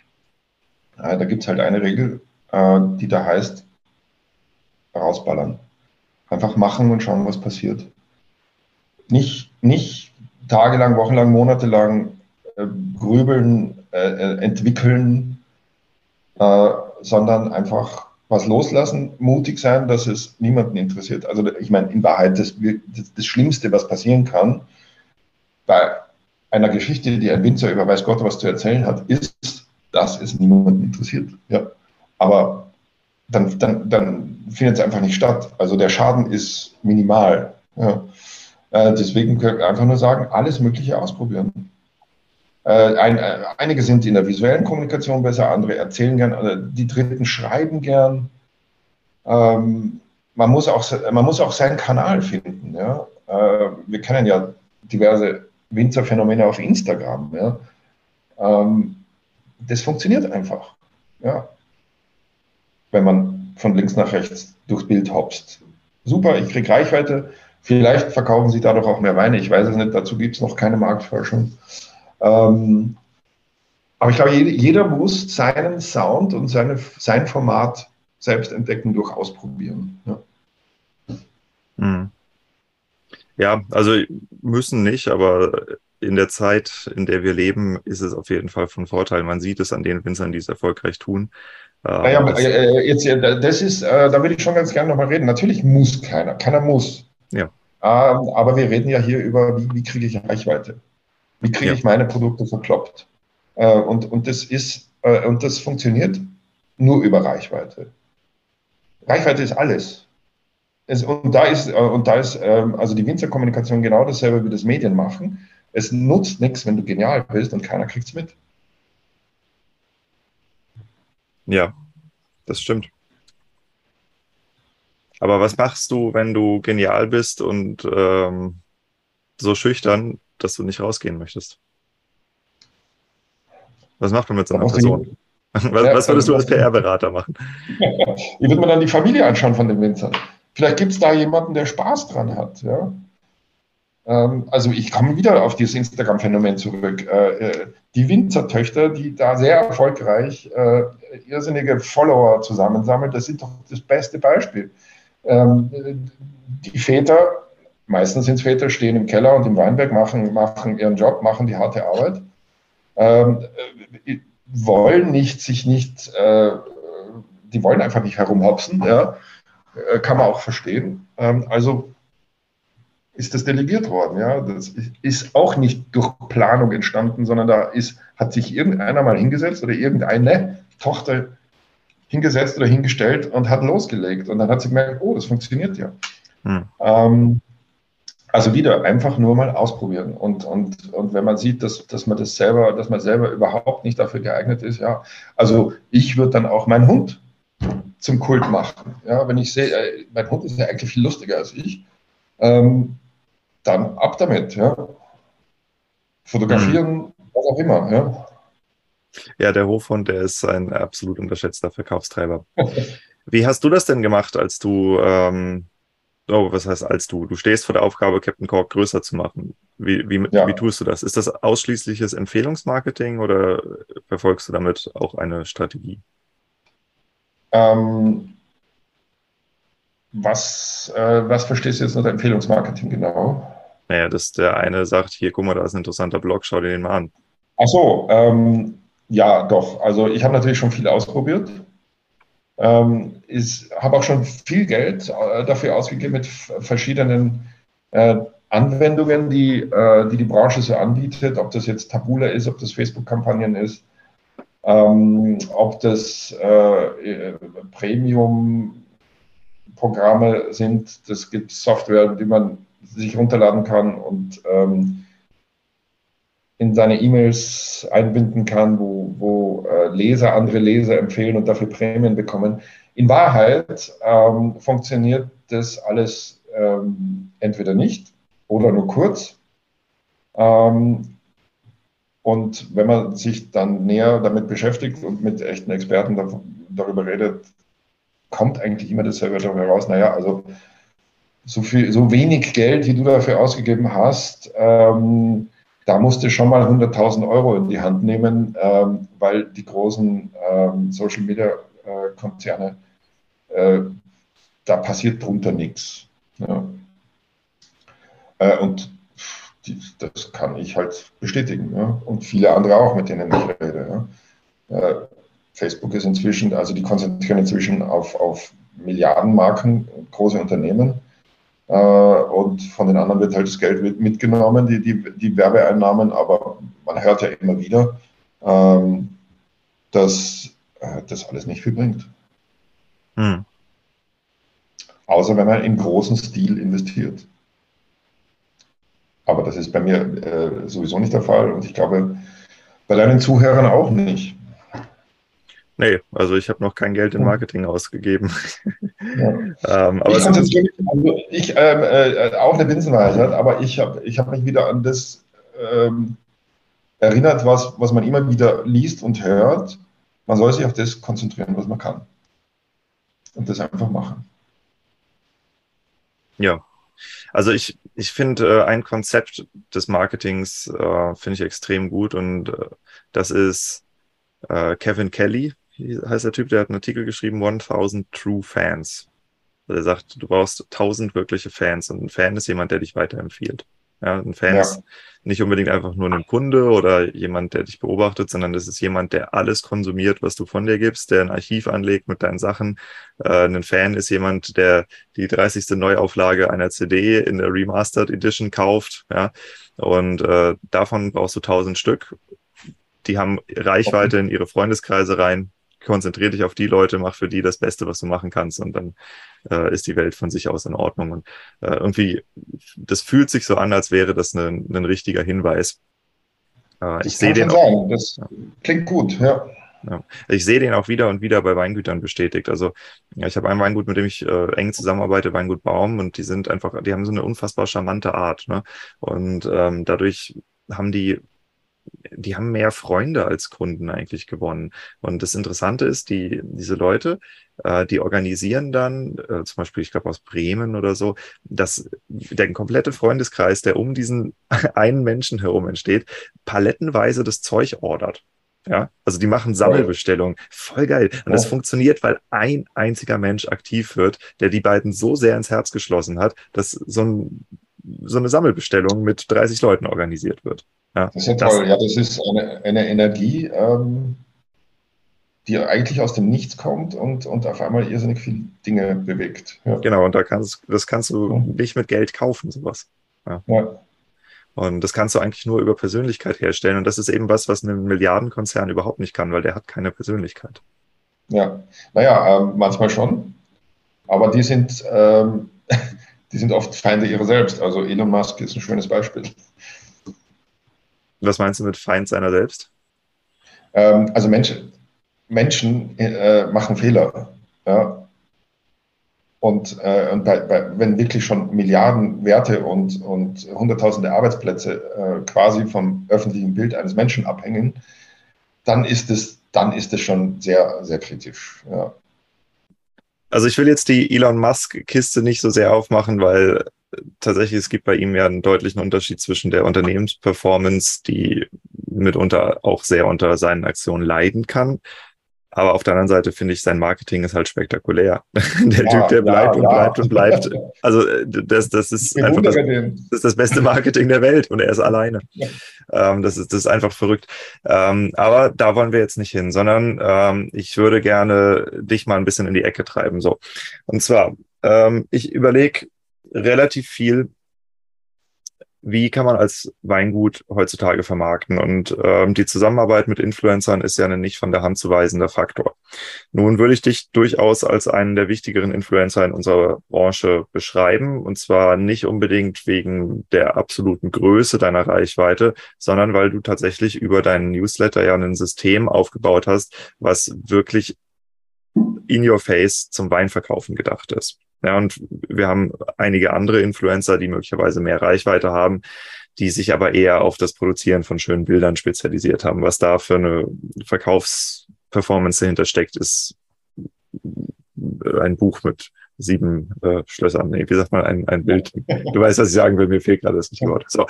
Äh, da gibt es halt eine Regel, äh, die da heißt, rausballern. Einfach machen und schauen, was passiert nicht, nicht tagelang, wochenlang, monatelang äh, grübeln, äh, äh, entwickeln, äh, sondern einfach was loslassen, mutig sein, dass es niemanden interessiert. Also ich meine, in Wahrheit, das, das, das Schlimmste, was passieren kann, bei einer Geschichte, die ein Winzer über weiß Gott was zu erzählen hat, ist, dass es niemanden interessiert. Ja. Aber dann, dann, dann findet es einfach nicht statt. Also der Schaden ist minimal. Ja. Äh, deswegen können wir einfach nur sagen, alles Mögliche ausprobieren. Äh, äh, einige sind in der visuellen Kommunikation besser, andere erzählen gern, die Dritten schreiben gern. ähm, man, muss auch, man muss auch seinen Kanal finden. Wir kennen ja diverse Winzerphänomene auf Instagram. Ähm, das funktioniert einfach. Ja? Wenn man von links nach rechts durchs Bild hopst. Super, ich kriege Reichweite. Vielleicht verkaufen sie dadurch auch mehr Weine. Ich weiß es nicht, dazu gibt es noch keine Marktforschung. Ähm, aber ich glaube, jeder muss seinen Sound und seine, sein Format selbst entdecken durch Ausprobieren. Ja. Hm. ja, also müssen nicht, aber in der Zeit, in der wir leben, ist es auf jeden Fall von Vorteil. Man sieht es an den Winzern, die es erfolgreich tun. Naja, das, äh, jetzt, das ist, äh, da würde ich schon ganz gerne nochmal reden. Natürlich muss keiner, keiner muss. Ja. Ähm, aber wir reden ja hier über, wie, wie kriege ich Reichweite? Wie kriege ja. ich meine Produkte verkloppt? Äh, und, und, das ist, äh, und das funktioniert nur über Reichweite. Reichweite ist alles. Es, und da ist, äh, und da ist ähm, also die Winzerkommunikation genau dasselbe wie das Medienmachen. Es nutzt nichts, wenn du genial bist und keiner kriegt es mit. Ja, das stimmt. Aber was machst du, wenn du genial bist und ähm, so schüchtern, dass du nicht rausgehen möchtest? Was macht man mit so einer Person? [laughs] Was, ja, was, würdest du als PR-Berater machen? Ich würde mir dann die Familie anschauen von den Winzern. Vielleicht gibt es da jemanden, der Spaß dran hat. Ja? Ähm, also ich komme wieder auf dieses Instagram-Phänomen zurück. Äh, äh, die Winzertöchter, die da sehr erfolgreich äh, irrsinnige Follower zusammensammeln, das sind doch das beste Beispiel. Ähm, die Väter, meistens sind es Väter, stehen im Keller und im Weinberg, machen, machen ihren Job, machen die harte Arbeit, ähm, wollen nicht, sich nicht, die wollen einfach nicht herumhopsen, ja, kann man auch verstehen. also ist das delegiert worden. Ja? Das ist auch nicht durch Planung entstanden, sondern da ist, hat sich irgendeiner mal hingesetzt oder irgendeine Tochter hingesetzt oder hingestellt und hat losgelegt. Und dann hat sie gemerkt, oh, das funktioniert ja. Hm. Ähm, also wieder einfach nur mal ausprobieren. Und, und, und wenn man sieht, dass, dass man das selber, dass man selber überhaupt nicht dafür geeignet ist, ja, also ich würde dann auch meinen Hund zum Kult machen. Ja, wenn ich sehe, äh, mein Hund ist ja eigentlich viel lustiger als ich. Ähm, dann ab damit. Ja. Fotografieren, mhm. was auch immer. Ja. Ja, der Hofhund, der ist ein absolut unterschätzter Verkaufstreiber. Wie hast du das denn gemacht, als du, ähm, oh, was heißt als du? Du stehst vor der Aufgabe, Captain Cork größer zu machen. Wie, wie, ja. wie tust du das? Ist das ausschließliches Empfehlungsmarketing oder verfolgst du damit auch eine Strategie? Ähm, was, äh, was verstehst du jetzt unter Empfehlungsmarketing genau? Naja, dass der eine sagt, hier, guck mal, da ist ein interessanter Blog, schau dir den mal an. Ach so, ähm, ja, doch. Also ich habe natürlich schon viel ausprobiert. Ähm, habe auch schon viel Geld äh, dafür ausgegeben mit verschiedenen äh, Anwendungen, die, äh, die die Branche so anbietet, ob das jetzt Tabula ist, ob das Facebook-Kampagnen ist, ähm, ob das äh, Premium Programme sind. Das gibt Software, die man sich runterladen kann und ähm, in seine E-Mails einbinden kann, wo, wo äh, Leser andere Leser empfehlen und dafür Prämien bekommen. In Wahrheit ähm, funktioniert das alles ähm, entweder nicht oder nur kurz. Ähm, und wenn man sich dann näher damit beschäftigt und mit echten Experten darüber redet, kommt eigentlich immer dasselbe dabei raus. Naja, also so, viel, so wenig Geld, wie du dafür ausgegeben hast, ähm, da musst du schon mal 100.000 Euro in die Hand nehmen, ähm, weil die großen ähm, Social Media äh, Konzerne, äh, da passiert drunter nichts. Ja. Äh, und die, das kann ich halt bestätigen. Ja. Und viele andere auch, mit denen ich rede. Ja. Äh, Facebook ist inzwischen, also die konzentrieren inzwischen auf, auf Milliardenmarken, große Unternehmen. Äh, und von den anderen wird halt das Geld mitgenommen, die, die, die Werbeeinnahmen, aber man hört ja immer wieder, ähm, dass äh, das alles nicht viel bringt. Hm. Außer wenn man in großen Stil investiert. Aber das ist bei mir äh, sowieso nicht der Fall und ich glaube bei deinen Zuhörern auch nicht. Nee, also ich habe noch kein Geld in Marketing ausgegeben. Ja. [laughs] ähm, aber ich mich, also ich, ähm, äh, auch eine Binsenweisheit, aber ich habe ich hab mich wieder an das ähm, erinnert, was, was man immer wieder liest und hört. Man soll sich auf das konzentrieren, was man kann. Und das einfach machen. Ja, also ich, ich finde äh, ein Konzept des Marketings äh, finde ich extrem gut und äh, das ist äh, Kevin Kelly, heißt der Typ, der hat einen Artikel geschrieben, 1000 True Fans. Also er sagt, du brauchst 1000 wirkliche Fans und ein Fan ist jemand, der dich weiterempfiehlt. Ja, ein Fan ja. ist nicht unbedingt einfach nur ein Kunde oder jemand, der dich beobachtet, sondern das ist jemand, der alles konsumiert, was du von dir gibst, der ein Archiv anlegt mit deinen Sachen. Äh, ein Fan ist jemand, der die 30. Neuauflage einer CD in der Remastered Edition kauft. Ja, und äh, davon brauchst du 1000 Stück. Die haben Reichweite in ihre Freundeskreise rein konzentriere dich auf die Leute, mach für die das Beste, was du machen kannst und dann äh, ist die Welt von sich aus in Ordnung. Und äh, irgendwie, das fühlt sich so an, als wäre das ein, ein richtiger Hinweis. Äh, ich sehe den auch, Das ja. klingt gut, ja. Ja. Ich sehe den auch wieder und wieder bei Weingütern bestätigt. Also ja, ich habe ein Weingut, mit dem ich äh, eng zusammenarbeite, Weingut Baum, und die sind einfach, die haben so eine unfassbar charmante Art. Ne? Und ähm, dadurch haben die die haben mehr Freunde als Kunden eigentlich gewonnen. Und das Interessante ist, die, diese Leute, äh, die organisieren dann, äh, zum Beispiel, ich glaube aus Bremen oder so, dass der komplette Freundeskreis, der um diesen [laughs] einen Menschen herum entsteht, palettenweise das Zeug ordert. Ja, also die machen Sammelbestellungen. Voll geil. Und das funktioniert, weil ein einziger Mensch aktiv wird, der die beiden so sehr ins Herz geschlossen hat, dass so, ein, so eine Sammelbestellung mit 30 Leuten organisiert wird. Ja, das ist ja toll. Das, ja, das ist eine, eine Energie, ähm, die eigentlich aus dem Nichts kommt und, und auf einmal irrsinnig viele Dinge bewegt. Ja. Genau, und da kannst, das kannst du ja. nicht mit Geld kaufen, sowas. Ja. ja. Und das kannst du eigentlich nur über Persönlichkeit herstellen. Und das ist eben was, was ein Milliardenkonzern überhaupt nicht kann, weil der hat keine Persönlichkeit. Ja, naja, ähm, manchmal schon. Aber die sind, ähm, [laughs] die sind oft Feinde ihrer selbst. Also Elon Musk ist ein schönes Beispiel. Was meinst du mit Feind seiner selbst? Ähm, also Menschen, Menschen äh, machen Fehler. Ja? Und, äh, und bei, bei, wenn wirklich schon Milliarden Werte und, und Hunderttausende Arbeitsplätze äh, quasi vom öffentlichen Bild eines Menschen abhängen, dann ist es, dann ist es schon sehr, sehr kritisch. Ja. Also ich will jetzt die Elon Musk-Kiste nicht so sehr aufmachen, weil tatsächlich, es gibt bei ihm ja einen deutlichen Unterschied zwischen der Unternehmensperformance, die mitunter auch sehr unter seinen Aktionen leiden kann. Aber auf der anderen Seite finde ich, sein Marketing ist halt spektakulär. [laughs] Der ja, Typ, der bleibt ja, und bleibt ja. und bleibt. Also das, das ist einfach das, das, ist das beste Marketing der Welt und er ist alleine. Ähm, das, ist, das ist einfach verrückt. Ähm, aber da wollen wir jetzt nicht hin, sondern ähm, ich würde gerne dich mal ein bisschen in die Ecke treiben. So. Und zwar, ähm, ich überlege relativ viel, wie kann man als Weingut heutzutage vermarkten? Und ähm, die Zusammenarbeit mit Influencern ist ja ein nicht von der Hand zu weisender Faktor. Nun würde ich dich durchaus als einen der wichtigeren Influencer in unserer Branche beschreiben. Und zwar nicht unbedingt wegen der absoluten Größe deiner Reichweite, sondern weil du tatsächlich über deinen Newsletter ja ein System aufgebaut hast, was wirklich in your face zum Weinverkaufen gedacht ist. Ja, und wir haben einige andere Influencer, die möglicherweise mehr Reichweite haben, die sich aber eher auf das Produzieren von schönen Bildern spezialisiert haben. Was da für eine Verkaufsperformance dahinter steckt, ist ein Buch mit sieben äh, Schlössern. Nee, wie sagt man, ein, ein Bild. [laughs] Du weißt, was ich sagen will, mir fehlt gerade das Wort. So.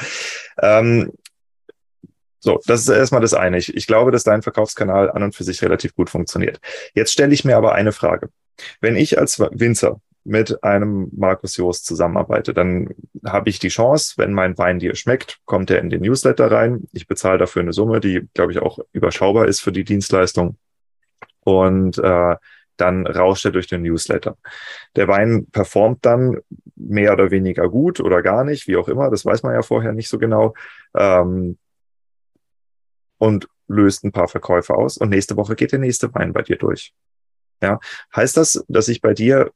Ähm, so, das ist erstmal das eine. Ich, ich glaube, dass dein Verkaufskanal an und für sich relativ gut funktioniert. Jetzt stelle ich mir aber eine Frage. Wenn ich als Winzer mit einem Markus Jost zusammenarbeite, dann habe ich die Chance, wenn mein Wein dir schmeckt, kommt er in den Newsletter rein. Ich bezahle dafür eine Summe, die, glaube ich, auch überschaubar ist für die Dienstleistung. Und äh, dann rauscht er durch den Newsletter. Der Wein performt dann mehr oder weniger gut oder gar nicht, wie auch immer. Das weiß man ja vorher nicht so genau. Ähm, und löst ein paar Verkäufe aus. Und nächste Woche geht der nächste Wein bei dir durch. Ja, heißt das, dass ich bei dir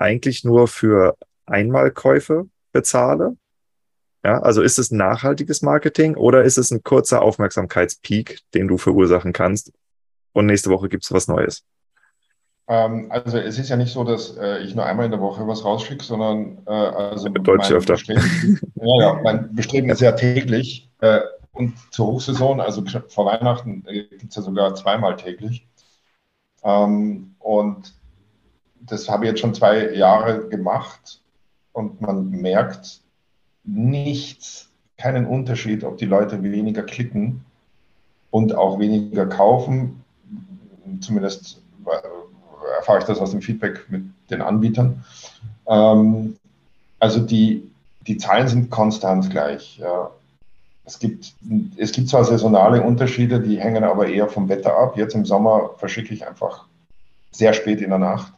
eigentlich nur für Einmalkäufe bezahle? Ja, also ist es nachhaltiges Marketing oder ist es ein kurzer Aufmerksamkeitspeak, den du verursachen kannst? und nächste Woche gibt es was Neues? Ähm, also es ist ja nicht so, dass äh, ich nur einmal in der Woche was rausschicke, sondern äh, also Deutsch öfter. Bestreben, [laughs] ja, ja, mein Bestreben ist ja täglich äh, und zur Hochsaison, also vor Weihnachten äh, gibt es ja sogar zweimal täglich. Ähm, und das habe ich jetzt schon zwei Jahre gemacht und man merkt nichts, keinen Unterschied, ob die Leute weniger klicken und auch weniger kaufen. Zumindest erfahre ich das aus dem Feedback mit den Anbietern. Ähm, also die, die Zahlen sind konstant gleich. Ja. Es, gibt, es gibt zwar saisonale Unterschiede, die hängen aber eher vom Wetter ab. Jetzt im Sommer verschicke ich einfach sehr spät in der Nacht,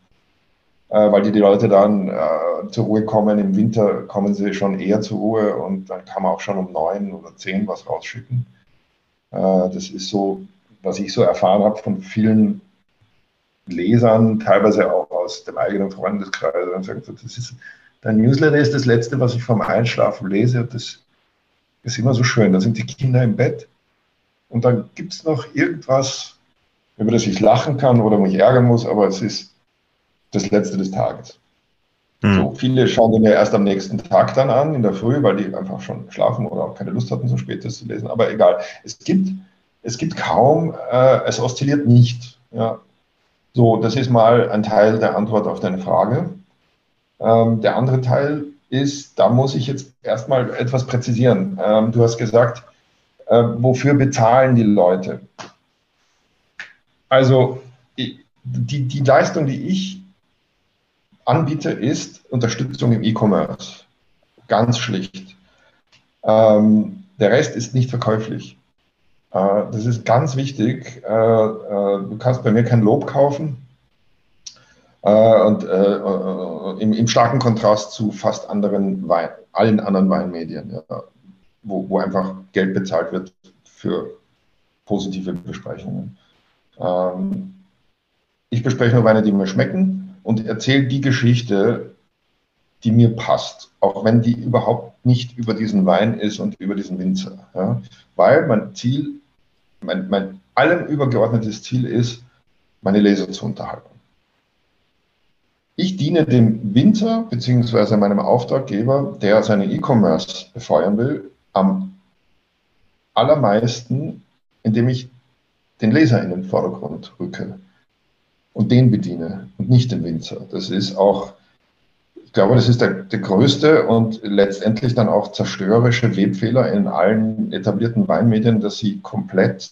weil die, die Leute dann äh, zur Ruhe kommen. Im Winter kommen sie schon eher zur Ruhe und dann kann man auch schon um neun oder zehn was rausschicken. Äh, das ist so, was ich so erfahren habe von vielen Lesern, teilweise auch aus dem eigenen Freundeskreis, und sagen, das ist, dein Newsletter ist das Letzte, was ich vom Einschlafen lese. Das ist immer so schön. Da sind die Kinder im Bett und dann gibt es noch irgendwas, über das ich lachen kann oder mich ärgern muss, aber es ist das Letzte des Tages. Hm. So, viele schauen den ja erst am nächsten Tag dann an, in der Früh, weil die einfach schon schlafen oder auch keine Lust hatten, so spät das zu lesen. Aber egal. Es gibt, es gibt kaum, äh, es oszilliert nicht. Ja. So, das ist mal ein Teil der Antwort auf deine Frage. Ähm, der andere Teil ist, da muss ich jetzt erstmal etwas präzisieren. Ähm, du hast gesagt, äh, wofür bezahlen die Leute? Also die, die Leistung, die ich anbiete, ist Unterstützung im E-Commerce. Ganz schlicht. Ähm, der Rest ist nicht verkäuflich. Äh, das ist ganz wichtig. Äh, äh, du kannst bei mir kein Lob kaufen. Und im, im starken Kontrast zu fast anderen Wein, allen anderen Weinmedien, ja, wo, wo einfach Geld bezahlt wird für positive Besprechungen. Ähm, ich bespreche nur Weine, die mir schmecken und erzähle die Geschichte, die mir passt, auch wenn die überhaupt nicht über diesen Wein ist und über diesen Winzer. Ja? Weil mein Ziel mein, mein allem übergeordnetes Ziel ist, meine Leser zu unterhalten. Ich diene dem Winter bzw. meinem Auftraggeber, der seine E-Commerce befeuern will, am allermeisten, indem ich den Leser in den Vordergrund rücke und den bediene und nicht den Winzer. Das ist auch, ich glaube, das ist der, der größte und letztendlich dann auch zerstörerische Webfehler in allen etablierten Weinmedien, dass sie komplett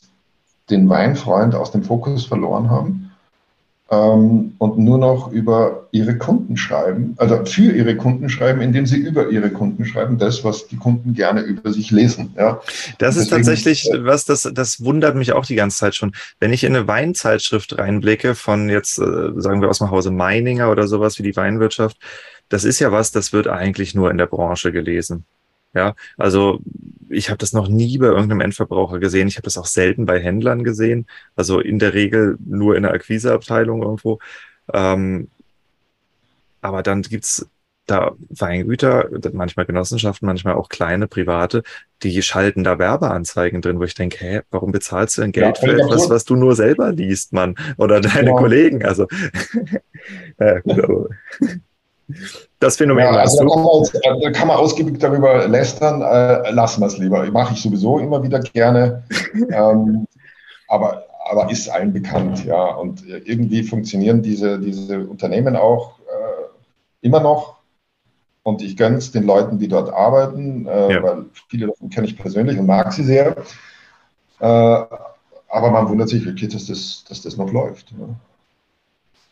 den Weinfreund aus dem Fokus verloren haben ähm, und nur noch über ihre Kunden schreiben, also für ihre Kunden schreiben, indem sie über ihre Kunden schreiben, das, was die Kunden gerne über sich lesen. Ja. Das ist tatsächlich was, das, das wundert mich auch die ganze Zeit schon. Wenn ich in eine Weinzeitschrift reinblicke von jetzt, äh, sagen wir aus dem Hause Meininger oder sowas wie die Weinwirtschaft, das ist ja was, das wird eigentlich nur in der Branche gelesen. Ja, also ich habe das noch nie bei irgendeinem Endverbraucher gesehen. Ich habe das auch selten bei Händlern gesehen. Also in der Regel nur in der Akquiseabteilung irgendwo. Ähm, aber dann gibt's da Weingüter, manchmal Genossenschaften, manchmal auch kleine private, die schalten da Werbeanzeigen drin, wo ich denke, hä, warum bezahlst du denn Geld ja, für etwas, was du nur selber liest, Mann? Oder deine ja. Kollegen? Also, ja, [laughs] [laughs] gut, aber das Phänomen ja, also da, kann man, äh, da kann man ausgiebig darüber lästern. Äh, lassen wir es lieber. Mache ich sowieso immer wieder gerne. [laughs] ähm, aber, aber ist allen bekannt, ja. Und irgendwie funktionieren diese, diese Unternehmen auch äh, immer noch. Und ich gönne es den Leuten, die dort arbeiten, äh, ja. weil viele davon kenne ich persönlich und mag sie sehr. Äh, aber man wundert sich wirklich, dass das, dass das noch läuft. Ja.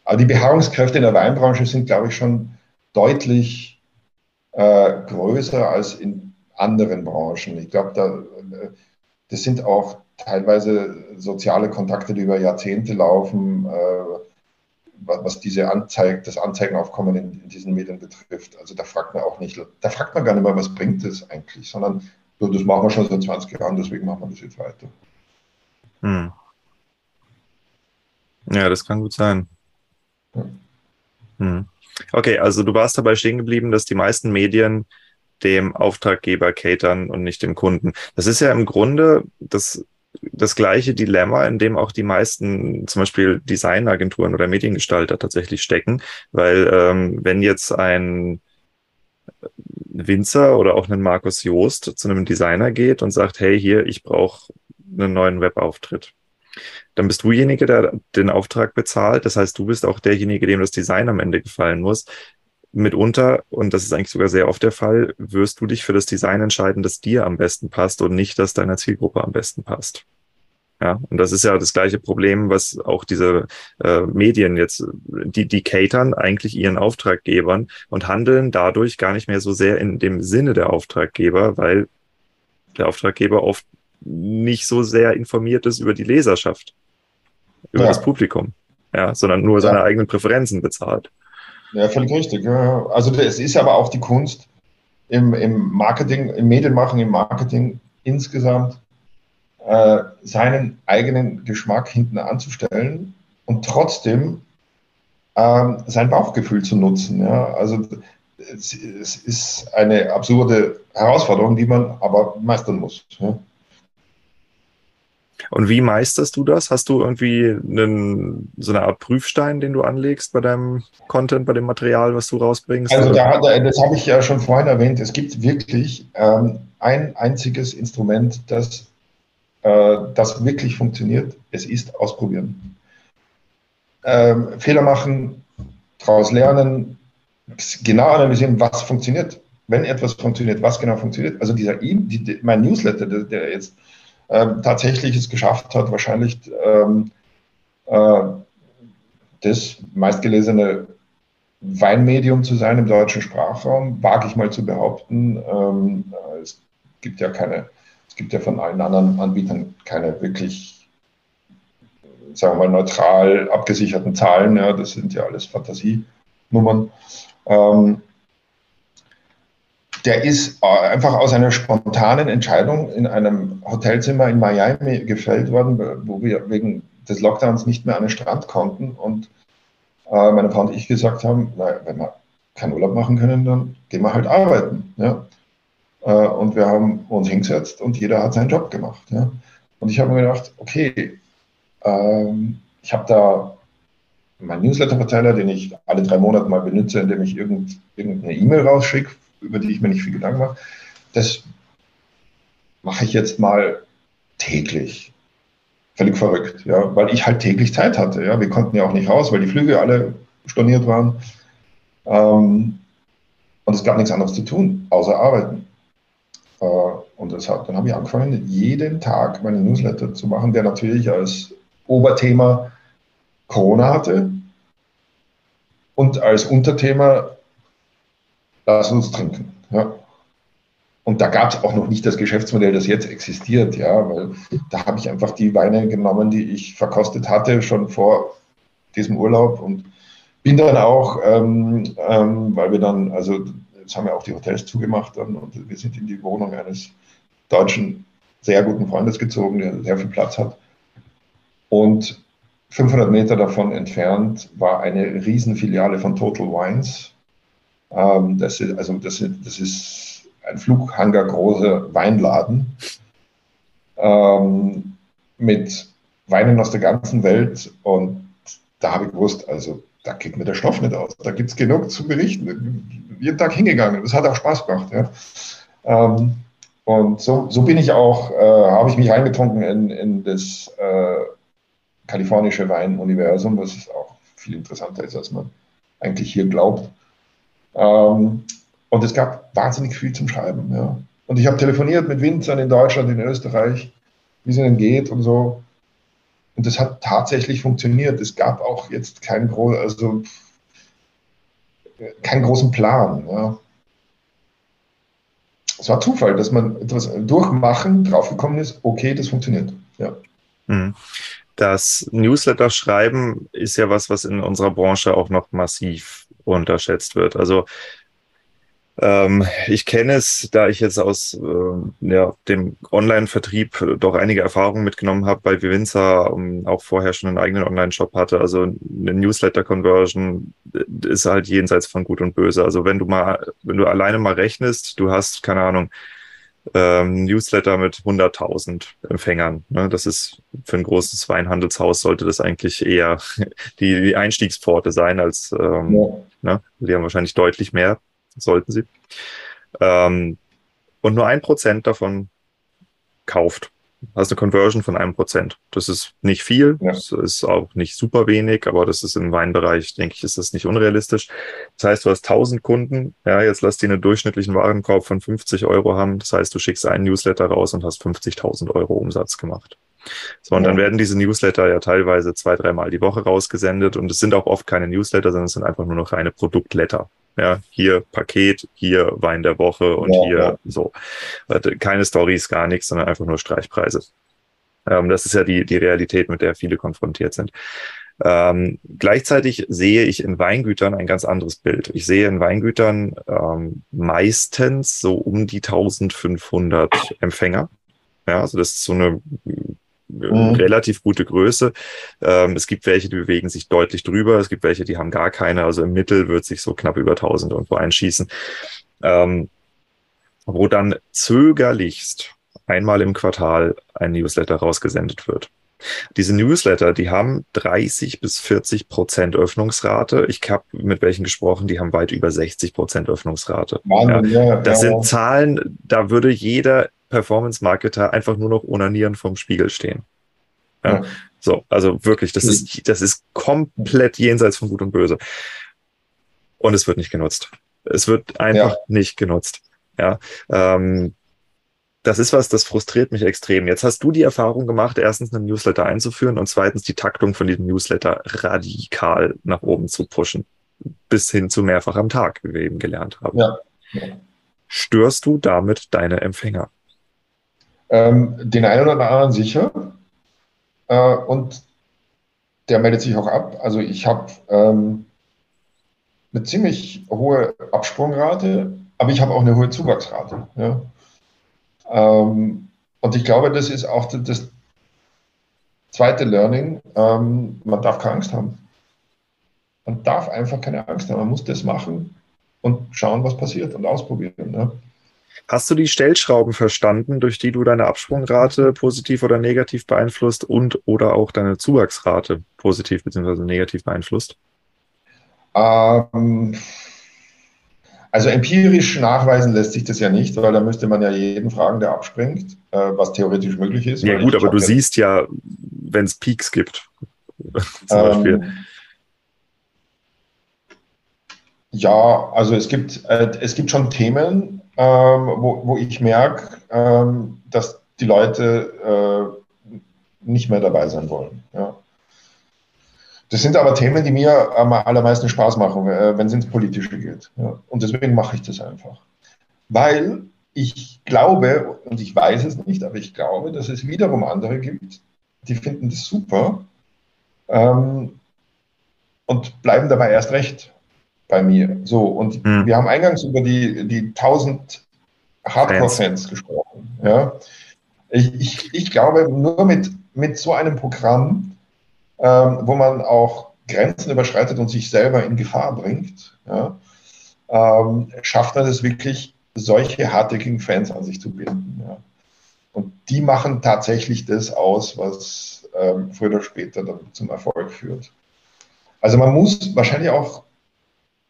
Aber die Beharrungskräfte in der Weinbranche sind, glaube ich, schon deutlich äh, größer als in anderen Branchen. Ich glaube, da, äh, das sind auch teilweise soziale Kontakte, die über Jahrzehnte laufen, äh, was diese Anzeige, das Anzeigenaufkommen in, in, diesen Medien betrifft. Also da fragt man auch nicht, da fragt man gar nicht mehr, was bringt das eigentlich, sondern so, das machen wir schon seit 20 Jahren, deswegen machen wir das jetzt weiter. Hm. Ja, das kann gut sein. Ja. Hm. Okay, also du warst dabei stehen geblieben, dass die meisten Medien dem Auftraggeber catern und nicht dem Kunden. Das ist ja im Grunde, das das gleiche Dilemma, in dem auch die meisten zum Beispiel Designagenturen oder Mediengestalter tatsächlich stecken, weil ähm, wenn jetzt ein Winzer oder auch ein Markus Joost zu einem Designer geht und sagt, hey, hier, ich brauche einen neuen Webauftritt. Dann bist du derjenige, der den Auftrag bezahlt. Das heißt, du bist auch derjenige, dem das Design am Ende gefallen muss. Mitunter, und das ist eigentlich sogar sehr oft der Fall, wirst du dich für das Design entscheiden, das dir am besten passt und nicht, das deiner Zielgruppe am besten passt. Ja, und das ist ja das gleiche Problem, was auch diese äh, Medien jetzt, die, die catern eigentlich ihren Auftraggebern und handeln dadurch gar nicht mehr so sehr in dem Sinne der Auftraggeber, weil der Auftraggeber oft nicht so sehr informiert ist über die Leserschaft, über ja. das Publikum, ja, sondern nur seine eigenen Präferenzen bezahlt. Ja, völlig richtig. Also es ist aber auch die Kunst im, im Marketing, im Medienmachen, im Marketing insgesamt äh, seinen eigenen Geschmack hinten anzustellen und trotzdem ähm, sein Bauchgefühl zu nutzen. Ja? Also es, es, ist eine absurde Herausforderung, die man aber meistern muss. Ja? Und wie meisterst du das? Hast du irgendwie einen, so eine Art Prüfstein, den du anlegst bei deinem Content, bei dem Material, was du rausbringst? Also da, das habe ich ja schon vorhin erwähnt. Es gibt wirklich ähm, ein einziges Instrument, das äh, das wirklich funktioniert. Es ist ausprobieren. Ähm, Fehler machen, daraus lernen, genau analysieren, was funktioniert. Wenn etwas funktioniert, was genau funktioniert. Also dieser e die, mein Newsletter, der, der jetzt ähm, tatsächlich es geschafft hat, wahrscheinlich ähm, äh, das meistgelesene Weinmedium zu sein im deutschen Sprachraum, wage ich mal zu behaupten. Ähm, es gibt ja keine es gibt ja von allen anderen Anbietern keine wirklich, sagen wir mal, neutral abgesicherten Zahlen. Ja, das sind ja alles Fantasienummern. Ähm, der ist äh, einfach aus einer spontanen Entscheidung in einem Hotelzimmer in Miami gefällt worden, wo wir wegen des Lockdowns nicht mehr an den Strand konnten. Und äh, meine Frau und ich gesagt haben, naja, wenn wir keinen Urlaub machen können, dann gehen wir halt arbeiten. Ja? Äh, und wir haben uns hingesetzt und jeder hat seinen Job gemacht. Ja. Und ich habe mir gedacht, okay, ähm, ich habe da meinen Newsletter-Verteiler, den ich alle drei Monate mal benutze, indem ich irgend, irgendeine E-Mail rausschicke, über die ich mir nicht viel Gedanken mache. Das mache ich jetzt mal täglich. Völlig verrückt, ja, weil ich halt täglich Zeit hatte. Ja. Wir konnten ja auch nicht raus, weil die Flüge alle storniert waren. Ähm, und es gab nichts anderes zu tun, außer arbeiten. Äh, und deshalb, dann habe ich angefangen, jeden Tag meine Newsletter zu machen, der natürlich als Oberthema Corona hatte und als Unterthema Lass uns trinken. Ja. Und da gab es auch noch nicht das Geschäftsmodell, das jetzt existiert, ja, weil da habe ich einfach die Weine genommen, die ich verkostet hatte, schon vor diesem Urlaub und bin dann auch, ähm, ähm, weil wir dann, also Jetzt haben wir auch die Hotels zugemacht dann, und wir sind in die Wohnung eines deutschen, sehr guten Freundes gezogen, der sehr viel Platz hat. Und 500 Meter davon entfernt war eine Riesenfiliale von Total Wines. Ähm, das, ist, also das, das ist ein Flughanger großer Weinladen ähm, mit Weinen aus der ganzen Welt. Und da habe ich gewusst, also da geht mir der Stoff nicht aus. Da gibt es genug zu berichten jeden Tag hingegangen. Das hat auch Spaß gemacht. Ja. Ähm, und so, so bin ich auch, äh, habe ich mich reingetrunken in, in das äh, kalifornische Weinuniversum, was auch viel interessanter ist, als man eigentlich hier glaubt. Ähm, und es gab wahnsinnig viel zum Schreiben. Ja. Und ich habe telefoniert mit Winzern in Deutschland, in Österreich, wie es ihnen geht und so. Und das hat tatsächlich funktioniert. Es gab auch jetzt kein groß, also keinen großen Plan. Ja. Es war Zufall, dass man etwas durchmachen draufgekommen ist, okay, das funktioniert. Ja. Hm. Das Newsletter-Schreiben ist ja was, was in unserer Branche auch noch massiv unterschätzt wird. Also ähm, ich kenne es, da ich jetzt aus äh, ja, dem Online-Vertrieb doch einige Erfahrungen mitgenommen habe bei Vivinza, um, auch vorher schon einen eigenen Online-Shop hatte. Also eine Newsletter-Conversion ist halt jenseits von Gut und Böse. Also wenn du mal, wenn du alleine mal rechnest, du hast, keine Ahnung, ähm, Newsletter mit 100.000 Empfängern. Ne? Das ist für ein großes Weinhandelshaus sollte das eigentlich eher [laughs] die, die Einstiegspforte sein als, ähm, ja. ne? die haben wahrscheinlich deutlich mehr, sollten sie. Ähm, und nur ein Prozent davon kauft hast eine Conversion von einem Prozent. Das ist nicht viel, ja. das ist auch nicht super wenig, aber das ist im Weinbereich, denke ich, ist das nicht unrealistisch. Das heißt, du hast 1000 Kunden, ja, jetzt lass die einen durchschnittlichen Warenkorb von 50 Euro haben. Das heißt, du schickst einen Newsletter raus und hast 50.000 Euro Umsatz gemacht. So, und ja. dann werden diese Newsletter ja teilweise zwei, dreimal die Woche rausgesendet und es sind auch oft keine Newsletter, sondern es sind einfach nur noch reine Produktletter. Ja, hier Paket, hier Wein der Woche und ja, hier ja. so. Keine Stories, gar nichts, sondern einfach nur Streichpreise. Ähm, das ist ja die, die Realität, mit der viele konfrontiert sind. Ähm, gleichzeitig sehe ich in Weingütern ein ganz anderes Bild. Ich sehe in Weingütern ähm, meistens so um die 1500 Empfänger. Ja, also das ist so eine mhm. relativ gute Größe. Ähm, es gibt welche, die bewegen sich deutlich drüber. Es gibt welche, die haben gar keine. Also im Mittel wird sich so knapp über 1000 irgendwo einschießen. Ähm, wo dann zögerlichst einmal im Quartal ein Newsletter rausgesendet wird. Diese Newsletter, die haben 30 bis 40 Prozent Öffnungsrate. Ich habe mit welchen gesprochen, die haben weit über 60 Prozent Öffnungsrate. Wahnsinn, ja. Ja, das ja. sind Zahlen, da würde jeder Performance-Marketer einfach nur noch onanieren vom Spiegel stehen. Ja. So, also wirklich, das ist, das ist komplett jenseits von Gut und Böse. Und es wird nicht genutzt. Es wird einfach ja. nicht genutzt. Ja, ähm, das ist was, das frustriert mich extrem. Jetzt hast du die Erfahrung gemacht, erstens einen Newsletter einzuführen und zweitens die Taktung von diesem Newsletter radikal nach oben zu pushen. Bis hin zu mehrfach am Tag, wie wir eben gelernt haben. Ja. Störst du damit deine Empfänger? Ähm, den einen oder anderen sicher. Äh, und der meldet sich auch ab. Also ich habe ähm, eine ziemlich hohe Absprungrate, aber ich habe auch eine hohe Zuwachsrate. Ja. Ähm, und ich glaube, das ist auch das zweite Learning. Ähm, man darf keine Angst haben. Man darf einfach keine Angst haben. Man muss das machen und schauen, was passiert und ausprobieren. Ja. Hast du die Stellschrauben verstanden, durch die du deine Absprungrate positiv oder negativ beeinflusst und oder auch deine Zuwachsrate positiv bzw. negativ beeinflusst? Ähm, also empirisch nachweisen lässt sich das ja nicht, weil da müsste man ja jeden fragen, der abspringt, äh, was theoretisch möglich ist. Ja gut, aber du siehst ja, wenn es Peaks gibt, [laughs] zum ähm, Beispiel. Ja, also es gibt, äh, es gibt schon Themen, ähm, wo, wo ich merke, ähm, dass die Leute äh, nicht mehr dabei sein wollen. Ja. Das sind aber Themen, die mir am allermeisten Spaß machen, äh, wenn es ins Politische geht. Ja. Und deswegen mache ich das einfach. Weil ich glaube, und ich weiß es nicht, aber ich glaube, dass es wiederum andere gibt, die finden das super ähm, und bleiben dabei erst recht bei mir. So, und mhm. wir haben eingangs über die, die 1000 Hardcore-Fans gesprochen. Ja. Ich, ich, ich glaube, nur mit, mit so einem Programm, ähm, wo man auch Grenzen überschreitet und sich selber in Gefahr bringt, ja, ähm, schafft man es wirklich, solche hartnäckigen Fans an sich zu binden. Ja. Und die machen tatsächlich das aus, was ähm, früher oder später dann zum Erfolg führt. Also man muss wahrscheinlich auch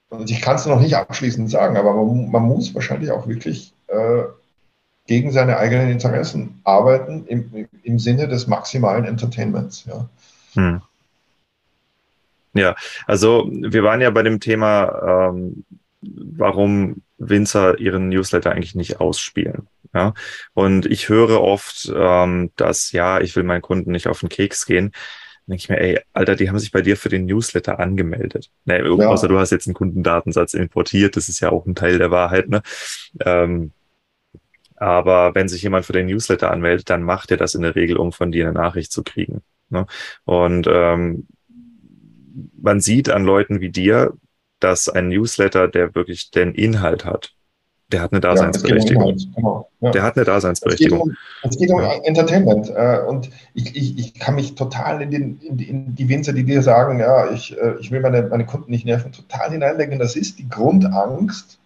und ich kann es noch nicht abschließend sagen, aber man, man muss wahrscheinlich auch wirklich äh, gegen seine eigenen Interessen arbeiten im, im Sinne des maximalen Entertainments. Ja. Hm. Ja, also wir waren ja bei dem Thema, ähm, warum Winzer ihren Newsletter eigentlich nicht ausspielen. Ja, und ich höre oft, ähm, dass ja, ich will meinen Kunden nicht auf den Keks gehen denke ich mir, ey, Alter, die haben sich bei dir für den Newsletter angemeldet. Nee, ja. Außer du hast jetzt einen Kundendatensatz importiert, das ist ja auch ein Teil der Wahrheit, ne? Ähm, aber wenn sich jemand für den Newsletter anmeldet, dann macht er das in der Regel, um von dir eine Nachricht zu kriegen. Ne? Und ähm, man sieht an Leuten wie dir, dass ein Newsletter, der wirklich den Inhalt hat, der hat eine Daseinsberechtigung. Ja, genau. ja. Der hat eine Daseinsberechtigung. Es geht um, es geht um Entertainment. Äh, und ich, ich, ich kann mich total in, den, in, die, in die Winzer, die dir sagen, ja, ich, äh, ich will meine, meine Kunden nicht nerven, total hineinlegen. Das ist die Grundangst,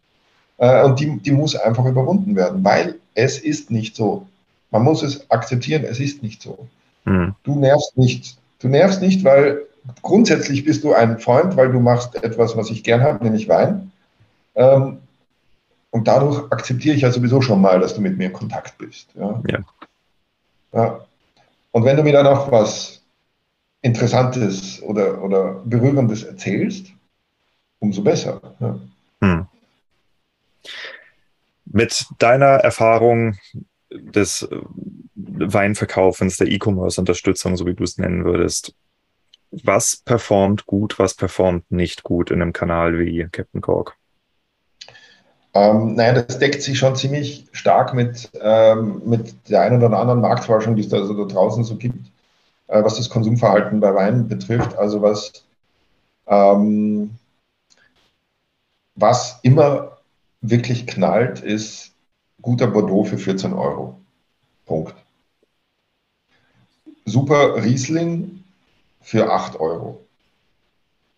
Äh, und die, die muss einfach überwunden werden, weil es ist nicht so. Man muss es akzeptieren, es ist nicht so. Mhm. Du nervst nicht. Du nervst nicht, weil grundsätzlich bist du ein Freund, weil du machst etwas, was ich gern habe, nämlich Wein. Ähm, und dadurch akzeptiere ich ja sowieso schon mal, dass du mit mir in Kontakt bist. Ja. ja. ja. Und wenn du mir dann auch was Interessantes oder, oder Berührendes erzählst, umso besser. Ja. Hm. Mit deiner Erfahrung des Weinverkaufens, der E-Commerce-Unterstützung, so wie du es nennen würdest, was performt gut, was performt nicht gut in einem Kanal wie Captain Cork? Ähm, naja, das deckt sich schon ziemlich stark mit, ähm, mit der einen oder anderen Marktforschung, die es da, so da draußen so gibt, äh, was das Konsumverhalten bei Wein betrifft. Also was, ähm, was immer wirklich knallt, ist guter Bordeaux für 14 Euro. Punkt. Super Riesling für 8 Euro.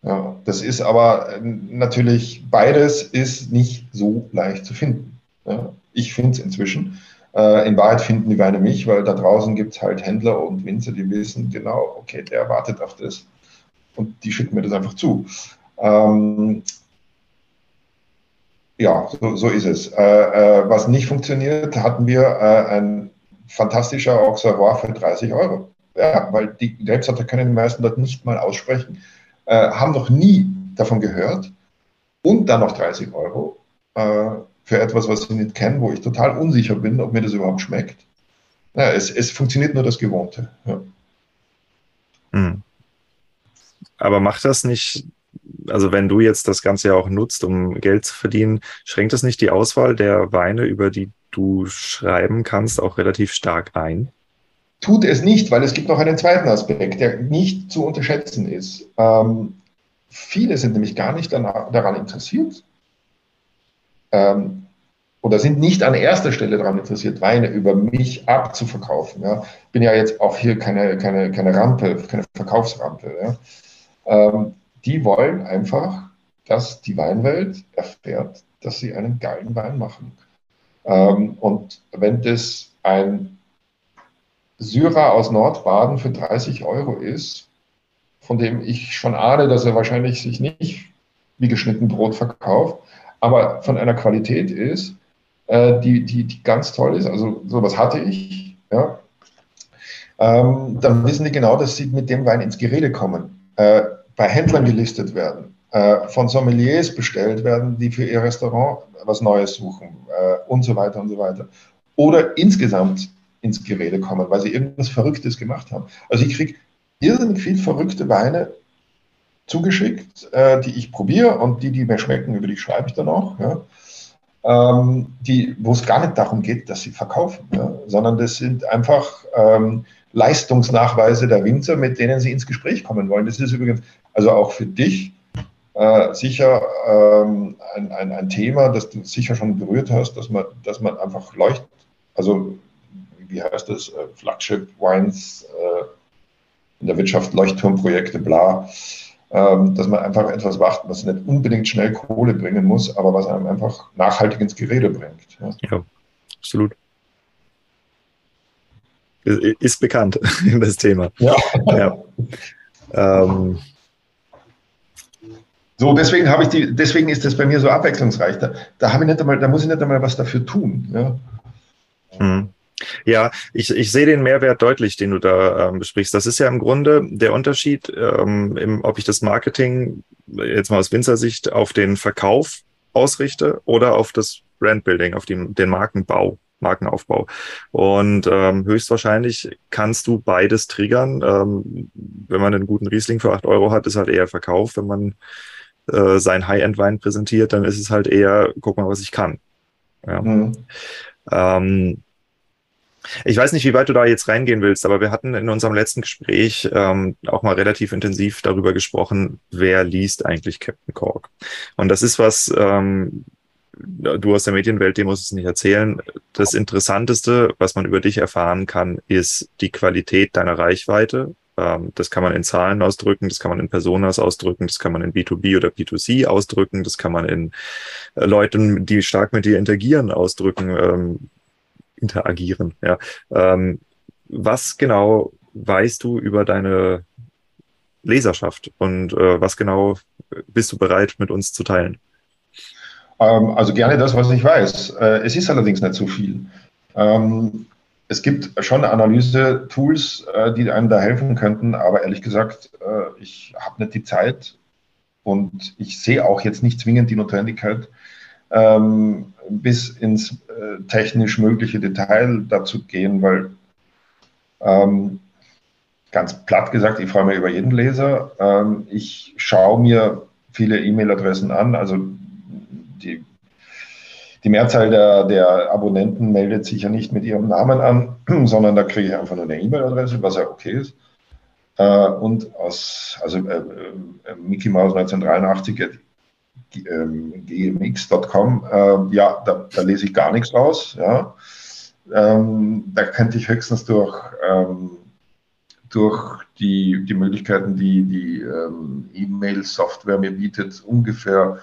Ja, das ist aber äh, natürlich, beides ist nicht so leicht zu finden. Ja, ich finde es inzwischen. Äh, in Wahrheit finden die Weine mich, weil da draußen gibt es halt Händler und Winzer, die wissen genau, okay, der wartet auf das. Und die schicken mir das einfach zu. Ähm, ja, so, so, ist es. Äh, äh, was nicht funktioniert, hatten wir äh, ein fantastischer Auxerrois für 30 Euro. Ja, weil die Rebsorte können die meisten dort nicht mal aussprechen äh, haben noch nie davon gehört und dann noch 30 Euro äh, für etwas, was sie nicht kennen, wo ich total unsicher bin, ob mir das überhaupt schmeckt. Ja, es, es funktioniert nur das Gewohnte. Ja. Hm. Aber macht das nicht, also wenn du jetzt das Ganze ja auch nutzt, um Geld zu verdienen, schränkt das nicht die Auswahl der Weine, über die du schreiben kannst, auch relativ stark ein? Tut es nicht, weil es gibt noch einen zweiten Aspekt, der nicht zu unterschätzen ist. Ähm, viele sind nämlich gar nicht daran interessiert ähm, oder sind nicht an erster Stelle daran interessiert, Weine über mich abzuverkaufen. Ja. Ich bin ja jetzt auch hier keine, keine, keine Rampe, keine Verkaufsrampe. Ja. Ähm, die wollen einfach, dass die Weinwelt erfährt, dass sie einen geilen Wein machen. Ähm, und wenn das ein Syrer aus Nordbaden für 30 Euro ist, von dem ich schon ahne, dass er wahrscheinlich sich nicht wie geschnitten Brot verkauft, aber von einer Qualität ist, äh, die, die, die ganz toll ist. Also sowas hatte ich. Ja. Ähm, dann wissen die genau, dass sie mit dem Wein ins Gerede kommen, äh, bei Händlern gelistet werden, äh, von Sommeliers bestellt werden, die für ihr Restaurant was Neues suchen äh, und so weiter und so weiter. Oder insgesamt ins Gerede kommen, weil sie irgendwas Verrücktes gemacht haben. Also ich kriege irrsinnig viel verrückte Weine zugeschickt, äh, die ich probiere und die, die mir schmecken, über die schreibe ich dann auch. Ja. Ähm, die, wo es gar nicht darum geht, dass sie verkaufen, ja, sondern das sind einfach ähm, Leistungsnachweise der Winzer, mit denen sie ins Gespräch kommen wollen. Das ist übrigens also auch für dich äh, sicher ähm, ein, ein, ein, Thema, das du sicher schon berührt hast, dass man, dass man einfach leuchtet, also wie heißt das, äh, Flagship Wines äh, in der Wirtschaft, Leuchtturmprojekte, bla, ähm, dass man einfach etwas macht, was nicht unbedingt schnell Kohle bringen muss, aber was einem einfach nachhaltig ins Gerede bringt. Ja, ja absolut. Ist bekannt, [laughs] das Thema. Ja. ja. Ähm, so, deswegen habe ich die, deswegen ist das bei mir so abwechslungsreich. Da, da habe ich nicht einmal, da muss ich nicht einmal was dafür tun. Ja. Mhm. Ja, ich, ich sehe den Mehrwert deutlich, den du da ähm, besprichst. Das ist ja im Grunde der Unterschied, ähm, im, ob ich das Marketing jetzt mal aus Winzersicht auf den Verkauf ausrichte oder auf das Brandbuilding, auf die, den Markenbau. Markenaufbau. Und ähm, höchstwahrscheinlich kannst du beides triggern. Ähm, wenn man einen guten Riesling für acht Euro hat, ist halt eher Verkauf. Wenn man äh, sein High-End-Wein präsentiert, dann ist es halt eher, guck mal, was ich kann. Ja. Mhm. Ähm, ich weiß nicht, wie weit du da jetzt reingehen willst, aber wir hatten in unserem letzten Gespräch ähm, auch mal relativ intensiv darüber gesprochen, wer liest eigentlich Captain Cork. Und das ist was, ähm, du aus der Medienwelt, dem musst es nicht erzählen. Das Interessanteste, was man über dich erfahren kann, ist die Qualität deiner Reichweite Ähm, das kann man in Zahlen ausdrücken, das kann man in Personas ausdrücken, das kann man in B2B oder B2C ausdrücken, das kann man in äh, Leuten, die stark mit dir interagieren, ausdrücken, ähm, interagieren. Ja. Ähm, was genau weißt du über deine Leserschaft und äh, was genau bist du bereit mit uns zu teilen? Ähm, also gerne das, was ich weiß. Äh, es ist allerdings nicht so viel. Ähm, es gibt schon Analyse-Tools, äh, die einem da helfen könnten, aber ehrlich gesagt, äh, ich habe nicht die Zeit und ich sehe auch jetzt nicht zwingend die Notwendigkeit, ähm, bis ins äh, technisch mögliche Detail dazu gehen, weil ähm, ganz platt gesagt, ich freue mich über jeden Leser. Ähm, ich schaue mir viele E-Mail-Adressen an, also die die Mehrzahl der, der Abonnenten meldet sich ja nicht mit ihrem Namen an, [clears throat] sondern da kriege ich einfach nur eine E-Mail-Adresse, was ja okay ist. Äh, und aus, also äh, äh, Mickey Mouse 1983, äh, gmx.com, äh, ja, da, da, lese ich gar nichts raus. Ja. Ähm, da könnte ich höchstens durch, ähm, durch die, die Möglichkeiten, die die ähm, E-Mail-Software mir bietet, ungefähr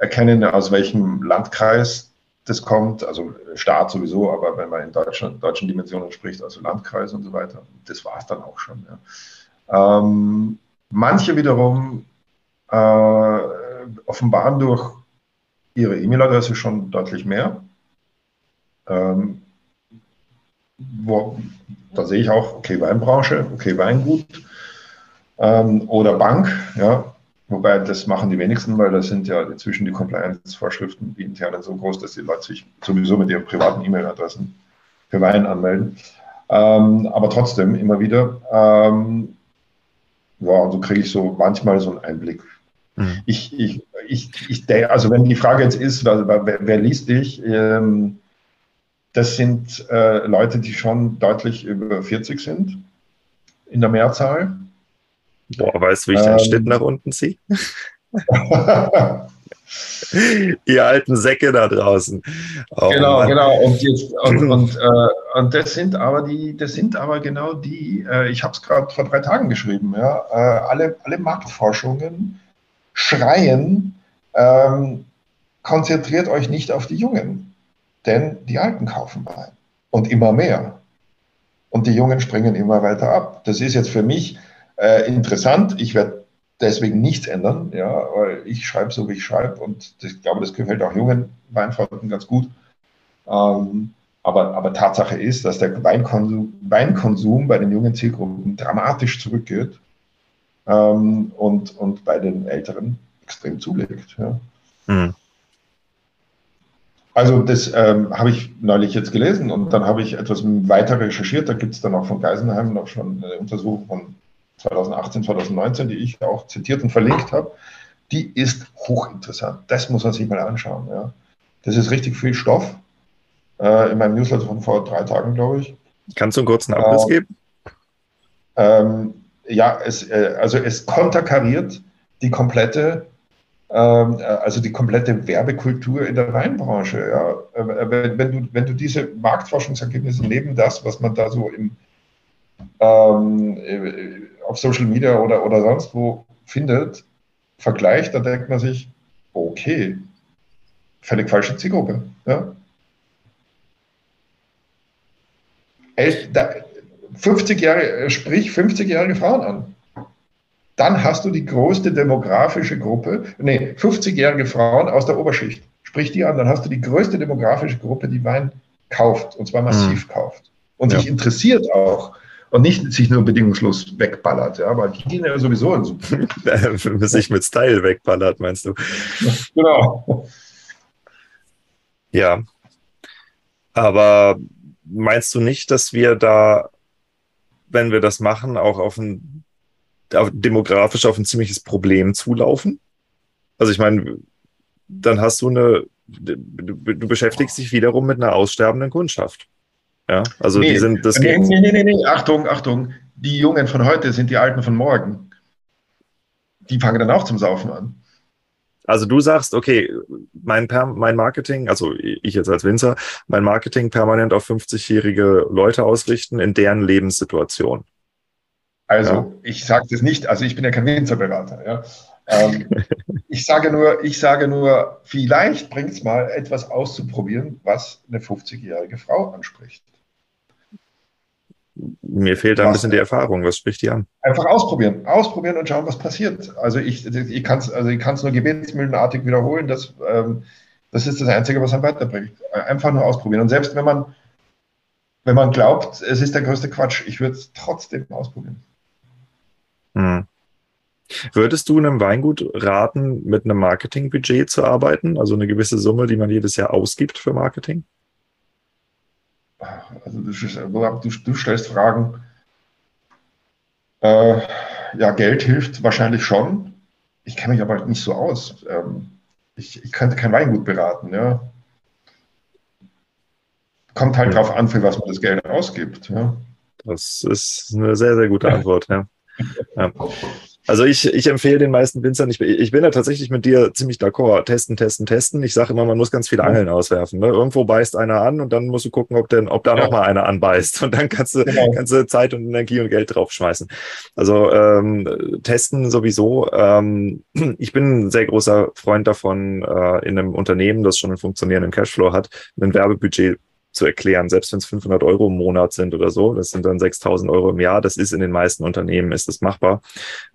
erkennen, aus welchem Landkreis das kommt, also Staat sowieso, aber wenn man in Deutschland, deutschen Dimensionen spricht, also Landkreis und so weiter, das war es dann auch schon. Ja. Ähm, manche wiederum äh, offenbaren durch ihre E-Mail-Adresse schon deutlich mehr. Ähm, wo, da sehe ich auch, okay, Weinbranche, okay, Weingut ähm, oder Bank, ja, Wobei das machen die wenigsten, weil das sind ja inzwischen die Compliance-Vorschriften, die internen so groß, dass die Leute sich sowieso mit ihren privaten E-Mail-Adressen für Wein anmelden. Ähm, aber trotzdem immer wieder, ähm, ja, so kriege ich so manchmal so einen Einblick. Mhm. Ich, ich, ich, ich, also wenn die Frage jetzt ist, wer, wer, wer liest dich, ähm, das sind äh, Leute, die schon deutlich über 40 sind in der Mehrzahl. Boah, weißt du, wie ich den ähm, Schnitt nach unten ziehe? [laughs] Ihr alten Säcke da draußen. Oh, genau, Mann. genau. Und, jetzt, und, [laughs] und, äh, und, das sind aber die, das sind aber genau die, äh, ich habe es gerade vor drei Tagen geschrieben, ja, äh, alle, alle Marktforschungen schreien, ähm, konzentriert euch nicht auf die Jungen, denn die Alten kaufen Wein und immer mehr. Und die Jungen springen immer weiter ab. Das ist jetzt für mich äh, interessant. Ich werde deswegen nichts ändern. Ja, weil ich schreibe so, wie ich schreibe und ich glaube, das gefällt auch jungen Weinfreunden ganz gut. Ähm, aber, aber Tatsache ist, dass der Weinkonsum, Weinkonsum bei den jungen Zielgruppen dramatisch zurückgeht ähm, und, und bei den Älteren extrem zulegt. Ja. Mhm. Also das ähm, habe ich neulich jetzt gelesen und dann habe ich etwas weiter recherchiert. Da gibt es dann auch von Geisenheim noch schon eine Untersuchung von 2018, 2019, die ich auch zitiert und verlinkt habe, die ist hochinteressant. Das muss man sich mal anschauen. Ja. Das ist richtig viel Stoff. Äh, in meinem Newsletter von vor drei Tagen, glaube ich. Kannst du einen kurzen Abriss äh, geben? Ähm, ja, es, äh, also es konterkariert die komplette, ähm, äh, also die komplette Werbekultur in der Weinbranche. Ja. Äh, wenn, wenn, du, wenn du diese Marktforschungsergebnisse neben das, was man da so im ähm, auf Social Media oder, oder sonst wo findet, vergleicht, da denkt man sich, okay, völlig falsche Zielgruppe. Ja? 50 Jahre, äh, sprich 50-jährige Frauen an. Dann hast du die größte demografische Gruppe, nee, 50-jährige Frauen aus der Oberschicht. Sprich die an, dann hast du die größte demografische Gruppe, die Wein kauft, und zwar massiv mhm. kauft. Und ja. sich interessiert auch und nicht sich nur bedingungslos wegballert. Ja, aber die gehen ja sowieso in Super. [laughs] sich mit Style wegballert, meinst du? Genau. Ja. Aber meinst du nicht, dass wir da, wenn wir das machen, auch auf ein auf, demografisch auf ein ziemliches Problem zulaufen? Also ich meine, dann hast du eine, du, du beschäftigst dich wiederum mit einer aussterbenden Kundschaft. Ja, also nee, die sind das. Nee, nee, nee, nee, Achtung, Achtung. Die Jungen von heute sind die Alten von morgen. Die fangen dann auch zum Saufen an. Also du sagst, okay, mein, mein Marketing, also ich jetzt als Winzer, mein Marketing permanent auf 50-jährige Leute ausrichten in deren Lebenssituation. Also, ja. ich sage das nicht, also ich bin ja kein Winzerberater. Ja. Ähm, [laughs] ich, sage nur, ich sage nur, vielleicht bringt es mal etwas auszuprobieren, was eine 50-jährige Frau anspricht. Mir fehlt da ein bisschen die Erfahrung. Was spricht die an? Einfach ausprobieren. Ausprobieren und schauen, was passiert. Also ich, ich kann es also nur gebetsmühlenartig wiederholen. Das, ähm, das ist das Einzige, was einen weiterbringt. Einfach nur ausprobieren. Und selbst wenn man, wenn man glaubt, es ist der größte Quatsch, ich würde es trotzdem ausprobieren. Hm. Würdest du einem Weingut raten, mit einem Marketingbudget zu arbeiten? Also eine gewisse Summe, die man jedes Jahr ausgibt für Marketing? Also du, du, du stellst Fragen. Äh, ja, Geld hilft wahrscheinlich schon. Ich kenne mich aber nicht so aus. Ähm, ich, ich könnte kein Weingut beraten. Ja. Kommt halt ja. drauf an, für was man das Geld ausgibt. Ja. Das ist eine sehr, sehr gute Antwort. ja. [laughs] ja. Also ich, ich empfehle den meisten Winzern, ich, ich bin da tatsächlich mit dir ziemlich d'accord, testen, testen, testen. Ich sage immer, man muss ganz viele Angeln auswerfen. Ne? Irgendwo beißt einer an und dann musst du gucken, ob, denn, ob da ja. nochmal einer anbeißt. Und dann kannst du, genau. kannst du Zeit und Energie und Geld draufschmeißen. Also ähm, testen sowieso. Ähm, ich bin ein sehr großer Freund davon, äh, in einem Unternehmen, das schon einen funktionierenden Cashflow hat, ein Werbebudget zu erklären, selbst wenn es 500 Euro im Monat sind oder so, das sind dann 6000 Euro im Jahr, das ist in den meisten Unternehmen, ist das machbar.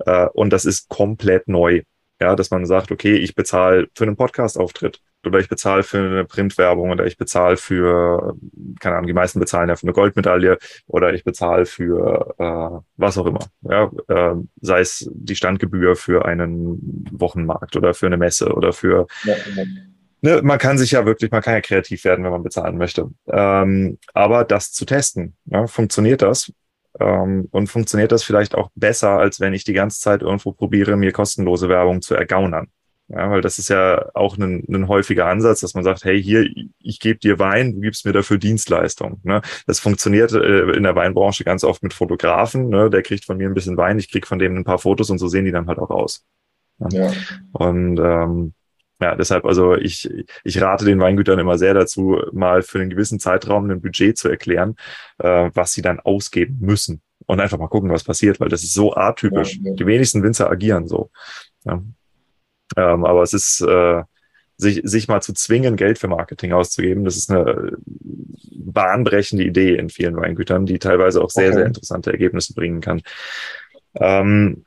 Äh, und das ist komplett neu, ja, dass man sagt, okay, ich bezahle für einen Podcast-Auftritt oder ich bezahle für eine Printwerbung oder ich bezahle für, keine Ahnung, die meisten bezahlen ja für eine Goldmedaille oder ich bezahle für äh, was auch immer, ja, äh, sei es die Standgebühr für einen Wochenmarkt oder für eine Messe oder für ja, ne, man kann sich ja wirklich, man kann ja kreativ werden, wenn man bezahlen möchte. Ähm, aber das zu testen, ja, funktioniert das? Ähm, und funktioniert das vielleicht auch besser, als wenn ich die ganze Zeit irgendwo probiere, mir kostenlose Werbung zu ergaunern? Ja, weil das ist ja auch ein, ein häufiger Ansatz, dass man sagt, hey, hier, ich gebe dir Wein, du gibst mir dafür Dienstleistung. Ne? Das funktioniert äh, in der Weinbranche ganz oft mit Fotografen. Ne? Der kriegt von mir ein bisschen Wein, ich krieg von dem ein paar Fotos und so sehen die dann halt auch aus. Ja. Und ähm, ja, deshalb, also ich, ich rate den Weingütern immer sehr dazu, mal für einen gewissen Zeitraum ein Budget zu erklären, äh, was sie dann ausgeben müssen. Und einfach mal gucken, was passiert, weil das ist so atypisch. Ja, ja. Die wenigsten Winzer agieren so. Ja. Ähm, aber es ist, äh, sich, sich mal zu zwingen, Geld für Marketing auszugeben, das ist eine bahnbrechende Idee in vielen Weingütern, die teilweise auch sehr, okay. sehr interessante Ergebnisse bringen kann. Ähm,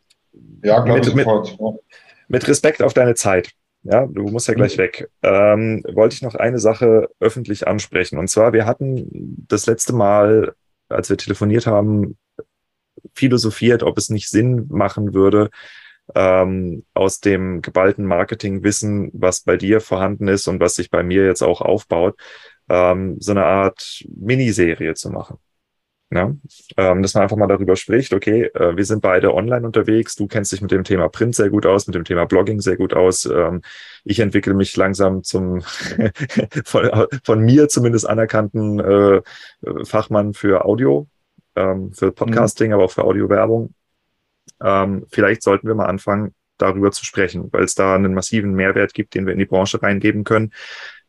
ja, glaube ich sofort. Mit, mit Respekt auf deine Zeit. Ja, du musst ja gleich mhm. weg. Ähm, wollte ich noch eine Sache öffentlich ansprechen. Und zwar, wir hatten das letzte Mal, als wir telefoniert haben, philosophiert, ob es nicht Sinn machen würde, ähm, aus dem geballten Marketingwissen, was bei dir vorhanden ist und was sich bei mir jetzt auch aufbaut, ähm, so eine Art Miniserie zu machen. Ja? Ähm, dass man einfach mal darüber spricht, okay, äh, wir sind beide online unterwegs, du kennst dich mit dem Thema Print sehr gut aus, mit dem Thema Blogging sehr gut aus. Ähm, ich entwickle mich langsam zum [laughs] von, von, mir zumindest anerkannten äh, Fachmann für Audio, ähm, für Podcasting, mhm. aber auch für Audiowerbung. Ähm, vielleicht sollten wir mal anfangen, darüber zu sprechen, weil es da einen massiven Mehrwert gibt, den wir in die Branche reingeben können.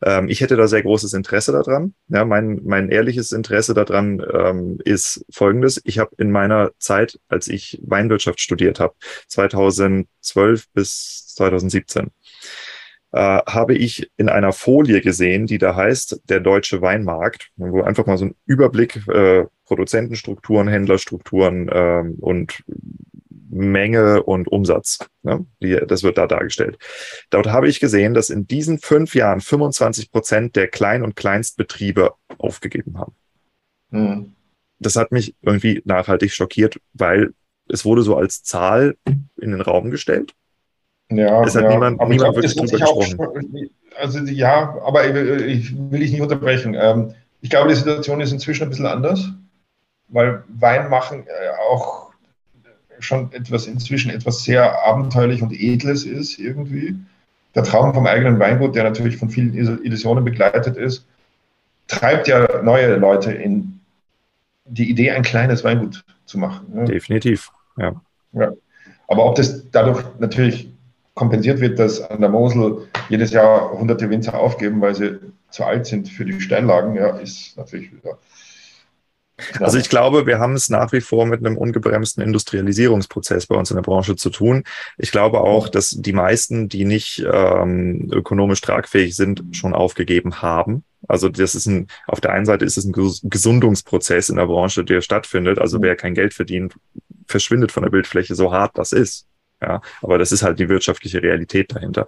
Ähm, ich hätte da sehr großes Interesse daran. Ja, mein, mein ehrliches Interesse daran ähm, ist folgendes. Ich habe in meiner Zeit, als ich Weinwirtschaft studiert habe, 2012 bis 2017, äh, habe ich in einer Folie gesehen, die da heißt, der deutsche Weinmarkt, wo einfach mal so ein Überblick äh, Produzentenstrukturen, Händlerstrukturen ähm, und Menge und Umsatz. Ne? Die, das wird da dargestellt. Dort habe ich gesehen, dass in diesen fünf Jahren 25 Prozent der Klein- und Kleinstbetriebe aufgegeben haben. Mhm. Das hat mich irgendwie nachhaltig schockiert, weil es wurde so als Zahl in den Raum gestellt. Ja, es hat ja. niemand, aber niemand glaub, wirklich drüber gesprochen. also ja, aber ich will ich nicht unterbrechen. Ähm, ich glaube, die Situation ist inzwischen ein bisschen anders, weil Wein machen äh, auch schon etwas inzwischen etwas sehr abenteuerlich und edles ist irgendwie. Der Traum vom eigenen Weingut, der natürlich von vielen Illusionen begleitet ist, treibt ja neue Leute in die Idee, ein kleines Weingut zu machen. Ne? Definitiv, ja. ja. Aber ob das dadurch natürlich kompensiert wird, dass an der Mosel jedes Jahr hunderte Winzer aufgeben, weil sie zu alt sind für die Steinlagen, ja, ist natürlich wieder Also ich glaube, wir haben es nach wie vor mit einem ungebremsten Industrialisierungsprozess bei uns in der Branche zu tun. Ich glaube auch, dass die meisten, die nicht ähm, ökonomisch tragfähig sind, schon aufgegeben haben. Also das ist ein, auf der einen Seite ist es ein Gesundungsprozess in der Branche, der stattfindet. Also wer kein Geld verdient, verschwindet von der Bildfläche, so hart das ist. Ja, aber das ist halt die wirtschaftliche Realität dahinter.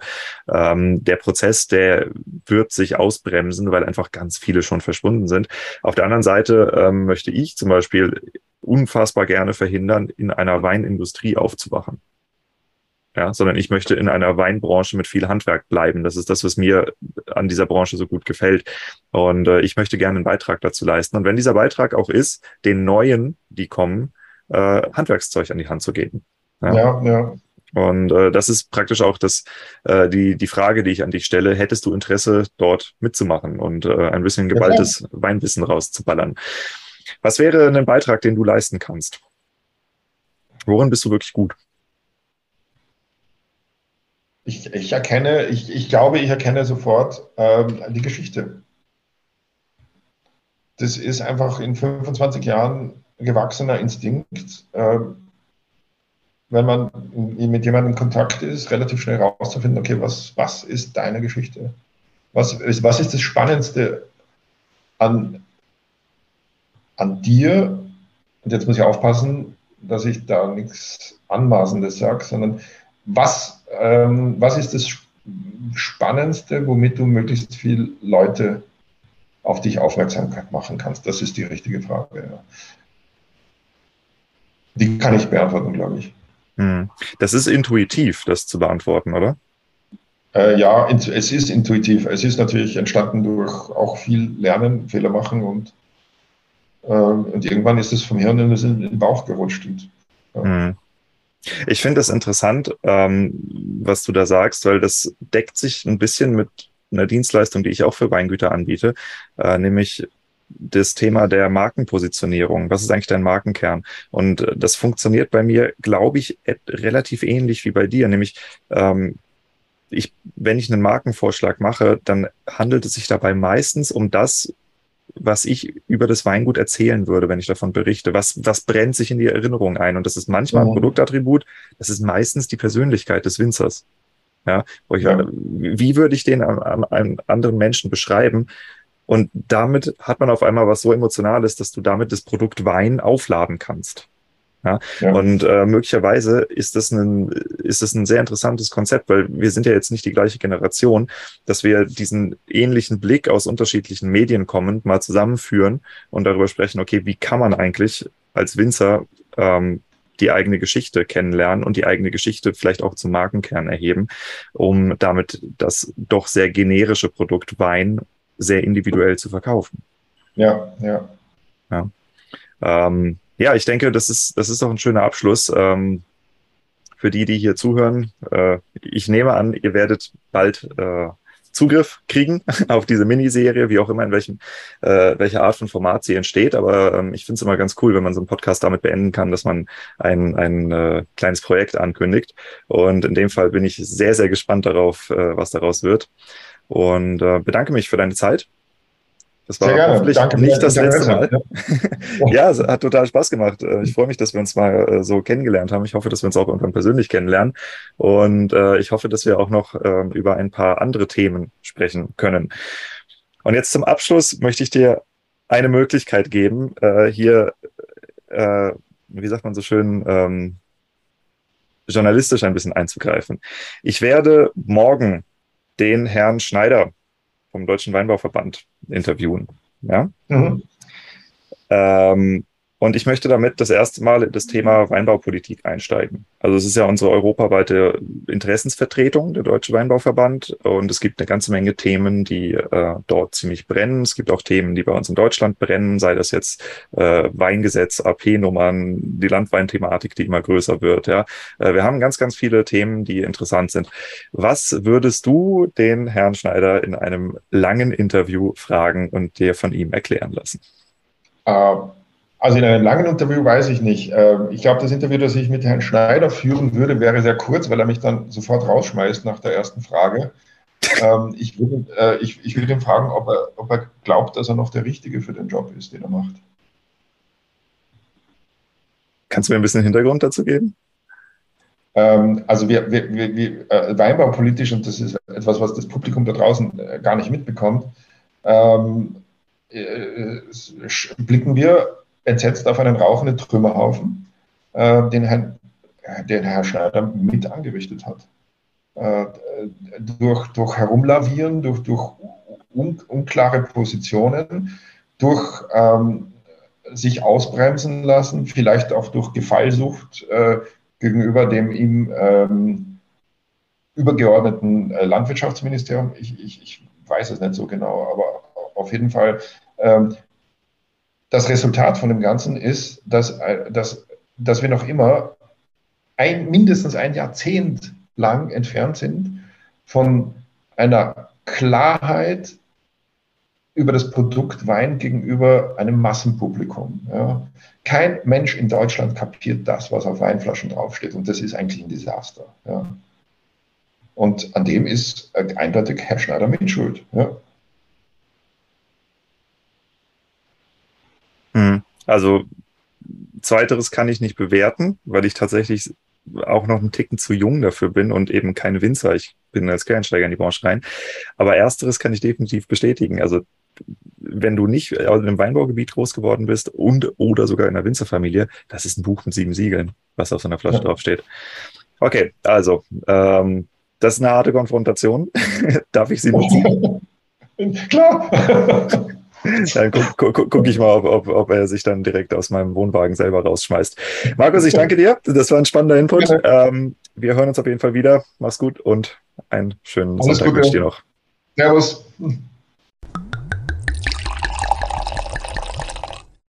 Ähm, der Prozess, der wird sich ausbremsen, weil einfach ganz viele schon verschwunden sind. Auf der anderen Seite ähm, möchte ich zum Beispiel unfassbar gerne verhindern, in einer Weinindustrie aufzuwachen. Ja, sondern ich möchte in einer Weinbranche mit viel Handwerk bleiben. Das ist das, was mir an dieser Branche so gut gefällt. Und äh, ich möchte gerne einen Beitrag dazu leisten. Und wenn dieser Beitrag auch ist, den Neuen, die kommen, äh, Handwerkszeug an die Hand zu geben. Ja, ja. ja. Und äh, das ist praktisch auch das, äh, die, die Frage, die ich an dich stelle. Hättest du Interesse, dort mitzumachen und äh, ein bisschen geballtes ja. Weinwissen rauszuballern? Was wäre ein Beitrag, den du leisten kannst? Worin bist du wirklich gut? Ich, ich erkenne, ich, ich glaube, ich erkenne sofort ähm, die Geschichte. Das ist einfach in 25 Jahren gewachsener Instinkt. Ähm, wenn man mit jemandem in Kontakt ist, relativ schnell rauszufinden, okay, was, was ist deine Geschichte? Was ist, was ist das Spannendste an, an dir? Und jetzt muss ich aufpassen, dass ich da nichts Anmaßendes sage, sondern was, ähm, was ist das Spannendste, womit du möglichst viele Leute auf dich aufmerksam machen kannst? Das ist die richtige Frage. Ja. Die kann ich beantworten, glaube ich. Hm. Das ist intuitiv, das zu beantworten, oder? Äh, ja, es ist intuitiv. Es ist natürlich entstanden durch auch viel Lernen, Fehler machen und, äh, und irgendwann ist es vom Hirn in den Bauch gerutscht. Und, ja. hm. Ich finde das interessant, ähm, was du da sagst, weil das deckt sich ein bisschen mit einer Dienstleistung, die ich auch für Weingüter anbiete, äh, nämlich das Thema der Markenpositionierung. Was ist eigentlich dein Markenkern? Und äh, das funktioniert bei mir, glaube ich, relativ ähnlich wie bei dir. Nämlich, ähm, ich, wenn ich einen Markenvorschlag mache, dann handelt es sich dabei meistens um das, was ich über das Weingut erzählen würde, wenn ich davon berichte. Was, was brennt sich in die Erinnerung ein? Und das ist manchmal ein Produktattribut, das ist meistens die Persönlichkeit des Winzers. Ja, wo ich, ja. wie würde ich den einem anderen Menschen beschreiben? Und damit hat man auf einmal was so Emotionales, dass du damit das Produkt Wein aufladen kannst. Ja? ja. Und äh, möglicherweise ist das, ein, ist das ein sehr interessantes Konzept, weil wir sind ja jetzt nicht die gleiche Generation, dass wir diesen ähnlichen Blick aus unterschiedlichen Medien kommend mal zusammenführen und darüber sprechen, okay, wie kann man eigentlich als Winzer ähm, die eigene Geschichte kennenlernen und die eigene Geschichte vielleicht auch zum Markenkern erheben, um damit das doch sehr generische Produkt Wein sehr individuell zu verkaufen. Ja, ja. Ja, ähm, ja ich denke, das ist, das ist doch ein schöner Abschluss. Ähm, für die, die hier zuhören, äh, ich nehme an, ihr werdet bald äh, Zugriff kriegen [laughs] auf diese Miniserie, wie auch immer, in welchem, äh, welcher Art von Format sie entsteht. Aber ähm, ich finde es immer ganz cool, wenn man so einen Podcast damit beenden kann, dass man ein, ein äh, kleines Projekt ankündigt. Und in dem Fall bin ich sehr, sehr gespannt darauf, äh, was daraus wird und äh, bedanke mich für deine Zeit. Das war hoffentlich Danke nicht das letzte Mal. [laughs] Ja. es hat total Spaß gemacht. Äh, ich freue mich, dass wir uns mal äh, so kennengelernt haben. Ich hoffe, dass wir uns auch irgendwann persönlich kennenlernen. Und äh, ich hoffe, dass wir auch noch äh, über ein paar andere Themen sprechen können. Und jetzt zum Abschluss möchte ich dir eine Möglichkeit geben, äh, hier, äh, wie sagt man so schön, ähm, journalistisch ein bisschen einzugreifen. Ich werde morgen den Herrn Schneider vom Deutschen Weinbauverband interviewen. Ja? Mhm. Ähm, und ich möchte damit das erste Mal in das Thema Weinbaupolitik einsteigen. Also es ist ja unsere europaweite Interessensvertretung, der Deutsche Weinbauverband. Und es gibt eine ganze Menge Themen, die äh, dort ziemlich brennen. Es gibt auch Themen, die bei uns in Deutschland brennen, sei das jetzt äh, Weingesetz, AP-Nummern, die Landweinthematik, die immer größer wird. Ja, äh, Wir haben ganz, ganz viele Themen, die interessant sind. Was würdest du den Herrn Schneider in einem langen Interview fragen und dir von ihm erklären lassen? Uh also in einem langen Interview weiß ich nicht. Ähm, ich glaube, das Interview, das ich mit Herrn Schneider führen würde, wäre sehr kurz, weil er mich dann sofort rausschmeißt nach der ersten Frage. Ähm, ich würde, äh, ich, ich würde ihn fragen, ob er, ob er glaubt, dass er noch der Richtige für den Job ist, den er macht. Kannst du mir ein bisschen Hintergrund dazu geben? Ähm, also wir, wir, wir, äh, Weinbaupolitisch, und das ist etwas, was das Publikum da draußen äh, gar nicht mitbekommt, blicken wir entsetzt auf einen rauchenden Trümmerhaufen, äh, den, Herrn, den Herr Schneider mit angerichtet hat. Äh, durch, durch Herumlavieren, durch, durch un, unklare Positionen, durch ähm, sich ausbremsen lassen, vielleicht auch durch Gefallsucht äh, gegenüber dem ihm ähm, übergeordneten äh, Landwirtschaftsministerium. Ich, ich, ich, weiß es nicht so genau, aber auf jeden Fall. Ähm, das Resultat von dem Ganzen ist, dass, äh, dass, dass wir noch immer ein, mindestens ein Jahrzehnt lang entfernt sind von einer Klarheit über das Produkt Wein gegenüber einem Massenpublikum. Ja. Kein Mensch in Deutschland kapiert das, was auf Weinflaschen draufsteht. Und das ist eigentlich ein Desaster. Ja. Und an dem ist eindeutig Herr Schneider mit Schuld. Ja. Hm. Also zweiteres kann ich nicht bewerten, weil ich tatsächlich auch noch einen Ticken zu jung dafür bin und eben kein Winzer. Ich bin als Quereinsteiger in die Branche rein. Aber ersteres kann ich definitiv bestätigen. Also wenn du nicht in einem Weinbaugebiet groß geworden bist und oder sogar in einer Winzerfamilie, das ist ein Buch mit sieben Siegeln, was auf so einer Flasche ja. draufsteht. Okay, also ähm, das ist eine harte Konfrontation. [laughs] Darf ich sie nutzen? [laughs] Klar. [laughs] Dann gucke guck, guck ich mal, ob, ob, ob, er sich dann direkt aus meinem Wohnwagen selber rausschmeißt. Markus, ich danke dir. Das war ein spannender Input. Ähm, wir hören uns auf jeden Fall wieder. Mach's gut und einen schönen Alles Sonntag wünsche ich dir noch. Servus.